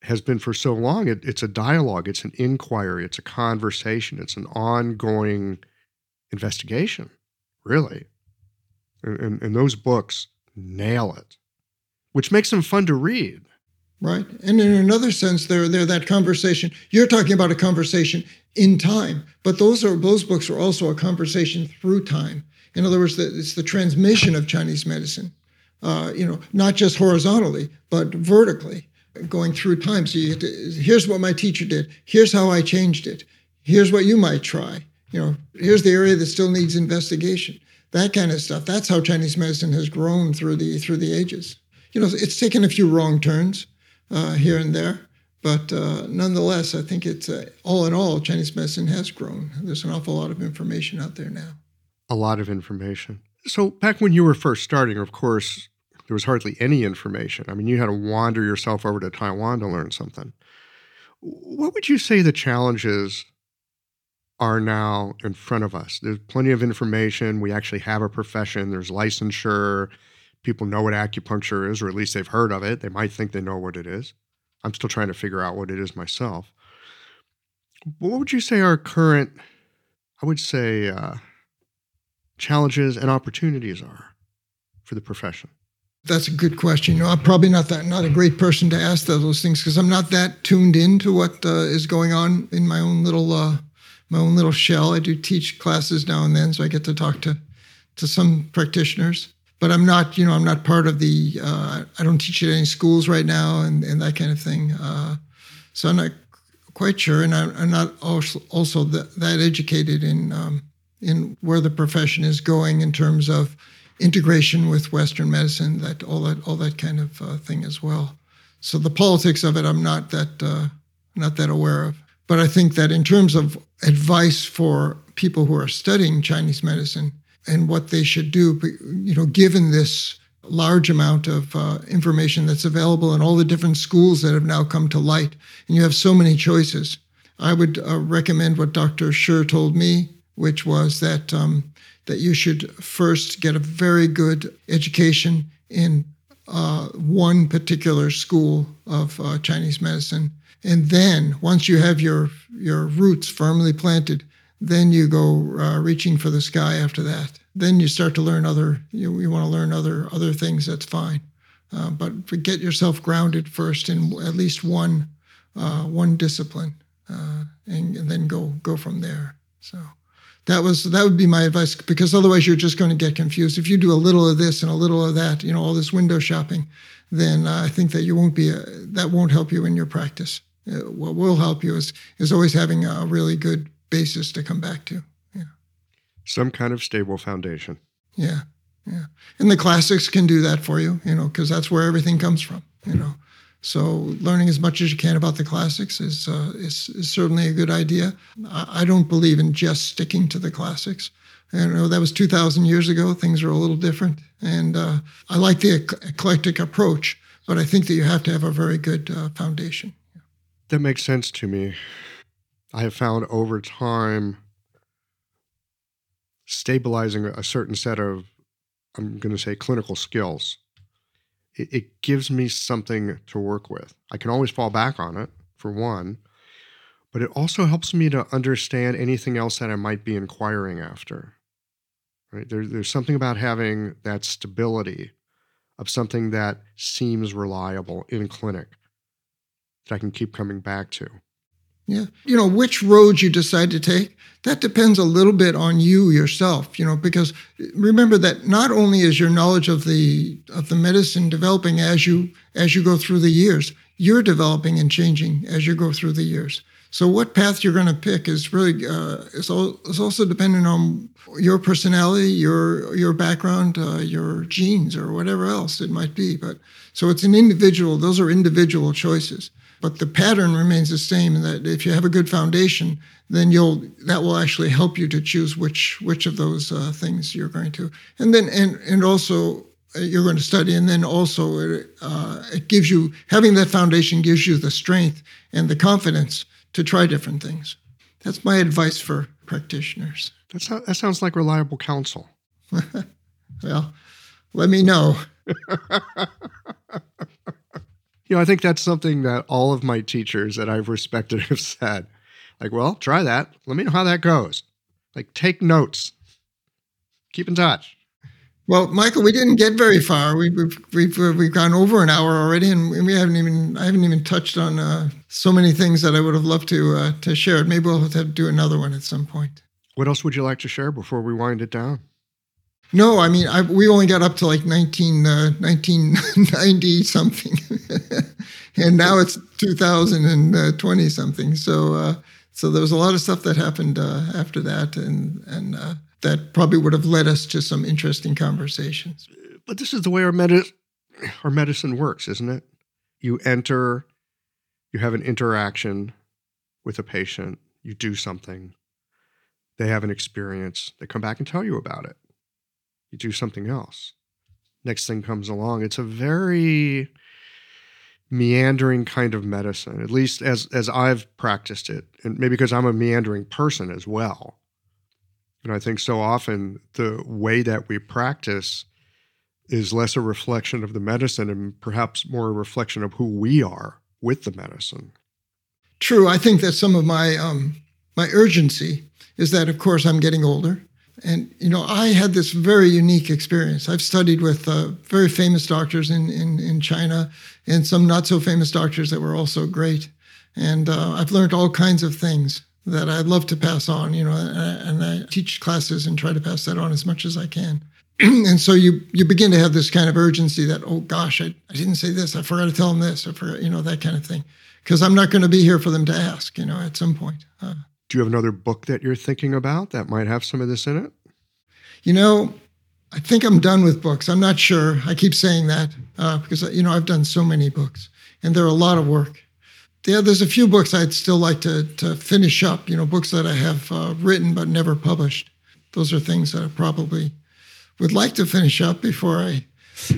has been for so long, it, it's a dialogue, it's an inquiry, it's a conversation, it's an ongoing investigation, really. And, and, and those books nail it, which makes them fun to read. Right. And in another sense, they're, they're that conversation. You're talking about a conversation in time, but those are those books are also a conversation through time. In other words, it's the transmission of Chinese medicine, uh, you know, not just horizontally, but vertically, going through time. So you to, here's what my teacher did. Here's how I changed it. Here's what you might try. You know, here's the area that still needs investigation. That kind of stuff. That's how Chinese medicine has grown through the through the ages. You know, it's taken a few wrong turns uh, here and there. But uh, nonetheless, I think it's uh, all in all, Chinese medicine has grown. There's an awful lot of information out there now. A lot of information. So, back when you were first starting, of course, there was hardly any information. I mean, you had to wander yourself over to Taiwan to learn something. What would you say the challenges are now in front of us? There's plenty of information. We actually have a profession, there's licensure people know what acupuncture is, or at least they've heard of it. They might think they know what it is. I'm still trying to figure out what it is myself. What would you say our current, I would say, uh, challenges and opportunities are for the profession? That's a good question. You know, I'm probably not that not a great person to ask those things because I'm not that tuned into what uh, is going on in my own little uh, my own little shell. I do teach classes now and then, so I get to talk to to some practitioners but I'm not, you know, I'm not part of the. Uh, I don't teach at any schools right now, and, and that kind of thing. Uh, so I'm not quite sure, and I'm, I'm not also, also that, that educated in um, in where the profession is going in terms of integration with Western medicine, that all that all that kind of uh, thing as well. So the politics of it, I'm not that uh, not that aware of. But I think that in terms of advice for people who are studying Chinese medicine, and what they should do. You know, given this large amount of uh, information that's available and all the different schools that have now come to light, and you have so many choices, I would uh, recommend what Dr. Shi told me, which was that um, that you should first get a very good education in uh, one particular school of uh, Chinese medicine, and then once you have your your roots firmly planted, then you go uh, reaching for the sky after that. Then you start to learn other, you, you want to learn other other things, that's fine. Uh, but get yourself grounded first in at least one uh, one discipline, uh, and, and, then go go from there. So that was that would be my advice because otherwise you're just going to get confused. If you do a little of this and a little of that, you know, all this window shopping, then uh, I think that you won't be a, that won't help you in your practice. Uh, what will help you is is always having a really good basis to come back to. Yeah. Some kind of stable foundation. Yeah. Yeah. And the classics can do that for you, you know, because that's where everything comes from, you know. So learning as much as you can about the classics is, uh, is, is certainly a good idea. I, I, don't believe in just sticking to the classics. You know, that was 2,000 years ago. Things are a little different. And uh, I like the eclectic approach, but I think that you have to have a very good uh, foundation. That makes sense to me. I have found over time stabilizing a certain set of, I'm going to say, clinical skills. It, it, gives me something to work with. I can always fall back on it, for one, but it also helps me to understand anything else that I might be inquiring after. Right? There, there's something about having that stability of something that seems reliable in clinic that I can keep coming back to. Yeah. You know, which road you decide to take, that depends a little bit on you yourself, you know, because remember that not only is your knowledge of the of the medicine developing as you as you go through the years, you're developing and changing as you go through the years. So what path you're going to pick is really uh, is, all, is also dependent on your personality, your your background, uh, your genes, or whatever else it might be. But so it's an individual; those are individual choices. But the pattern remains the same. That if you have a good foundation, then you'll that will actually help you to choose which which of those uh, things you're going to, and then and and also uh, you're going to study, and then also it, uh, it gives you having that foundation gives you the strength and the confidence to try different things. That's my advice for practitioners. That's not, that sounds like reliable counsel. [LAUGHS] well, let me know. [LAUGHS] you know, I think that's something that all of my teachers that I've respected [LAUGHS] have said. Like, well, try that. Let me know how that goes. Like, take notes. Keep in touch. Well, Michael, we didn't get very far. We, have we've, we've, we've gone over an hour already, and we haven't even I haven't even touched on uh, so many things that I would have loved to uh, to share. Maybe we'll have to do another one at some point. What else would you like to share before we wind it down? No, I mean, I, we only got up to like 19, uh, 1990 something. [LAUGHS] and now it's 2020 something. So, uh, so there was a lot of stuff that happened uh, after that. And, and uh, that probably would have led us to some interesting conversations. But this is the way our, medi- our medicine works, isn't it? You enter, you have an interaction with a patient, you do something, they have an experience, they come back and tell you about it you do something else. Next thing comes along. It's a very meandering kind of medicine, at least as as I've practiced it, and maybe because I'm a meandering person as well. And I think so often the way that we practice is less a reflection of the medicine and perhaps more a reflection of who we are with the medicine. True. I think that some of my um, my urgency is that, of course, I'm getting older. And you know, I had this very unique experience. I've studied with uh, very famous doctors in, in in China, and some not so famous doctors that were also great. And uh, I've learned all kinds of things that I'd love to pass on. You know, and I, teach classes and try to pass that on as much as I can. [CLEARS THROAT] and so you you begin to have this kind of urgency that oh gosh, I, I didn't say this. I forgot to tell them this. I forgot, you know, that kind of thing. Because I'm not going to be here for them to ask. You know, at some point. Uh, do you have another book that you're thinking about that might have some of this in it? You know, I think I'm done with books. I'm not sure. I keep saying that uh, because you know I've done so many books, and they're a lot of work. Yeah, there's a few books I'd still like to to finish up. You know, books that I have uh, written but never published. Those are things that I probably would like to finish up before I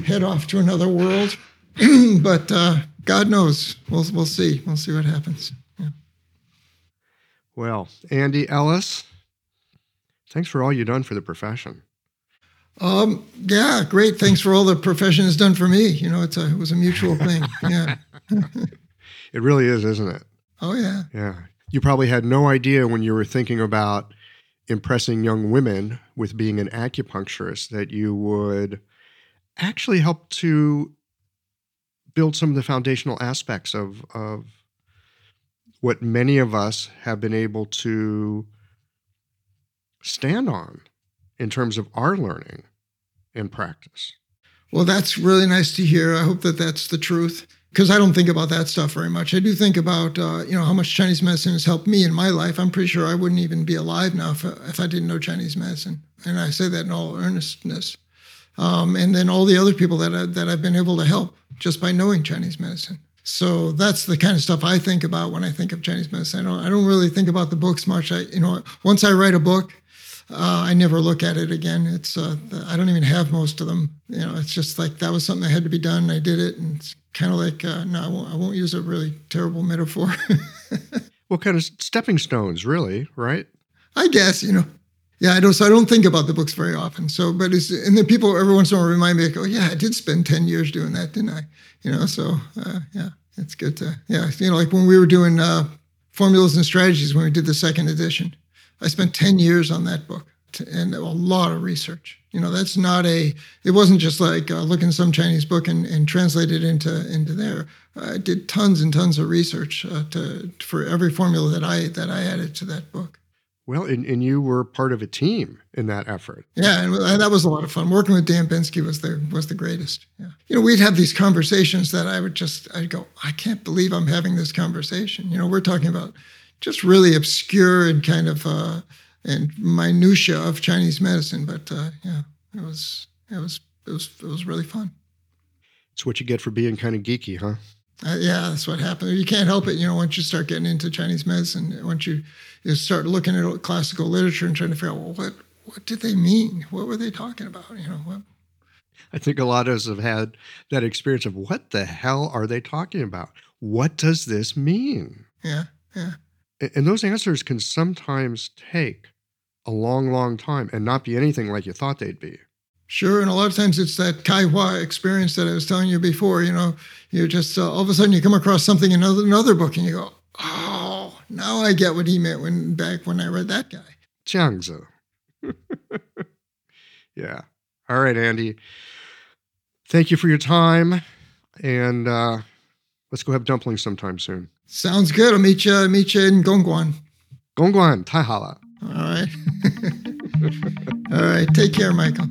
head off to another world. [CLEARS THROAT] but uh, God knows. We'll we'll see. We'll see what happens. Well, Andy Ellis, thanks for all you've done for the profession. Um, yeah, great. Thanks for all the profession has done for me. You know, it's a, it was a mutual thing. Yeah. [LAUGHS] it really is, isn't it? Oh, yeah. Yeah. You probably had no idea when you were thinking about impressing young women with being an acupuncturist that you would actually help to build some of the foundational aspects of, of what many of us have been able to stand on in terms of our learning and practice. Well, that's really nice to hear. I hope that that's the truth because I don't think about that stuff very much. I do think about uh, you know how much Chinese medicine has helped me in my life. I'm pretty sure I wouldn't even be alive now if, if I didn't know Chinese medicine, and I say that in all earnestness. Um, and then all the other people that I, that I've been able to help just by knowing Chinese medicine. So that's the kind of stuff I think about when I think of Chinese medicine. I don't, I don't really think about the books much. I, you know, once I write a book, uh, I never look at it again. It's uh, I don't even have most of them. You know, it's just like that was something that had to be done. I did it, and it's kind of like uh, no, I won't, I won't use a really terrible metaphor. [LAUGHS] well, kind of stepping stones, really, right? I guess you know. Yeah, I don't. So I don't think about the books very often. So, but it's and then people every once in a while remind me, like, oh yeah, I did spend ten years doing that, didn't I? You know, so uh, yeah, it's good to yeah. You know, like when we were doing uh, formulas and strategies when we did the second edition, I spent ten years on that book and a lot of research. You know, that's not a. It wasn't just like uh, looking some Chinese book and, and translate it into into there. I did tons and tons of research uh, to for every formula that I that I added to that book. Well, and, and you were part of a team in that effort. Yeah, and that was a lot of fun. Working with Dan Bensky was the was the greatest. Yeah, you know, we'd have these conversations that I would just I'd go, I can't believe I'm having this conversation. You know, we're talking about just really obscure and kind of uh, and minutia of Chinese medicine, but uh, yeah, it was it was it was it was really fun. It's what you get for being kind of geeky, huh? Uh, yeah, that's what happened. You can't help it. You know, once you start getting into Chinese medicine, once you, you start looking at classical literature and trying to figure out, well, what, what did they mean? What were they talking about? You know, what? I think a lot of us have had that experience of what the hell are they talking about? What does this mean? Yeah, yeah. And those answers can sometimes take a long, long time and not be anything like you thought they'd be. Sure, and a lot of times it's that kaiwa experience that I was telling you before. You know, you just uh, all of a sudden you come across something in another, another book and you go, oh, now I get what he meant when back when I read that guy. Jiangzu. [LAUGHS] yeah. All right, Andy. Thank you for your time, and uh, let's go have dumplings sometime soon. Sounds good. I'll meet you. Meet you in Gongguan. Gongguan, Taihala. All right. [LAUGHS] all right. Take care, Michael.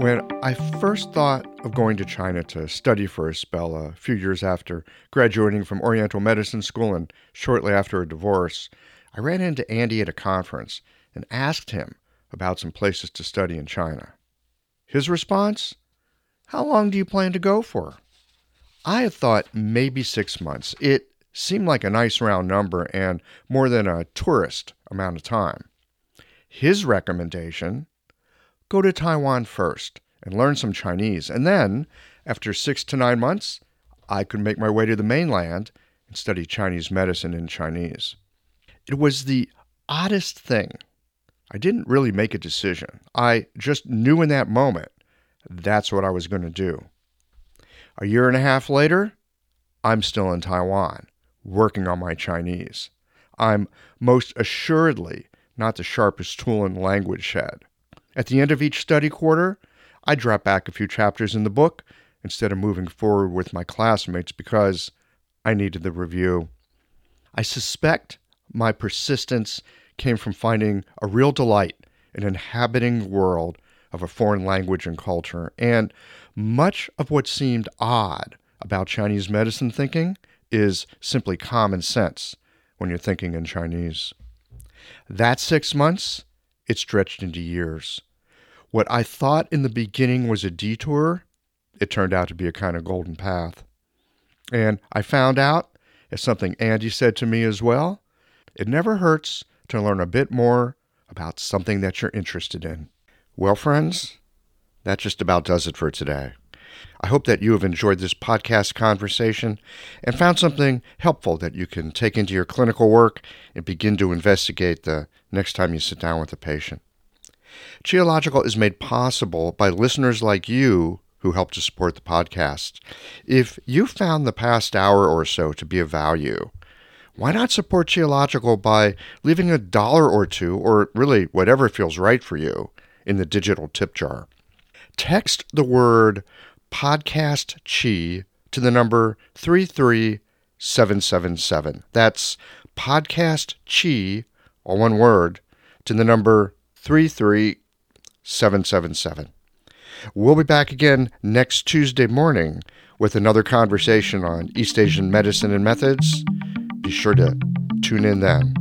When I first thought of going to China to study for a spell a few years after graduating from Oriental Medicine School and shortly after a divorce, I ran into Andy at a conference and asked him about some places to study in China. His response? How long do you plan to go for? I had thought maybe six months. It seemed like a nice round number and more than a tourist amount of time. His recommendation go to Taiwan first and learn some Chinese. And then, after six to nine months, I could make my way to the mainland and study Chinese medicine in Chinese. It was the oddest thing. I didn't really make a decision. I just knew in that moment that's what I was going to do. A year and a half later, I'm still in Taiwan, working on my Chinese. I'm most assuredly not the sharpest tool in the language shed. At the end of each study quarter, I drop back a few chapters in the book instead of moving forward with my classmates because I needed the review. I suspect my persistence came from finding a real delight in inhabiting the world of a foreign language and culture, and much of what seemed odd about Chinese medicine thinking is simply common sense when you're thinking in Chinese. That six months it stretched into years. What I thought in the beginning was a detour, it turned out to be a kind of golden path. And I found out, as something Andy said to me as well, it never hurts to learn a bit more about something that you're interested in. Well, friends, that just about does it for today. I hope that you have enjoyed this podcast conversation and found something helpful that you can take into your clinical work and begin to investigate the next time you sit down with a patient. Qiological is made possible by listeners like you who help to support the podcast. If you found the past hour or so to be of value, why not support Qiological by leaving a dollar or two, or really whatever feels right for you, in the digital tip jar? Text the word podcast chi to the number 33777. That's podcast chi, all one word, to the number 33777. We'll be back again next Tuesday morning with another conversation on East Asian medicine and methods. Be sure to tune in then.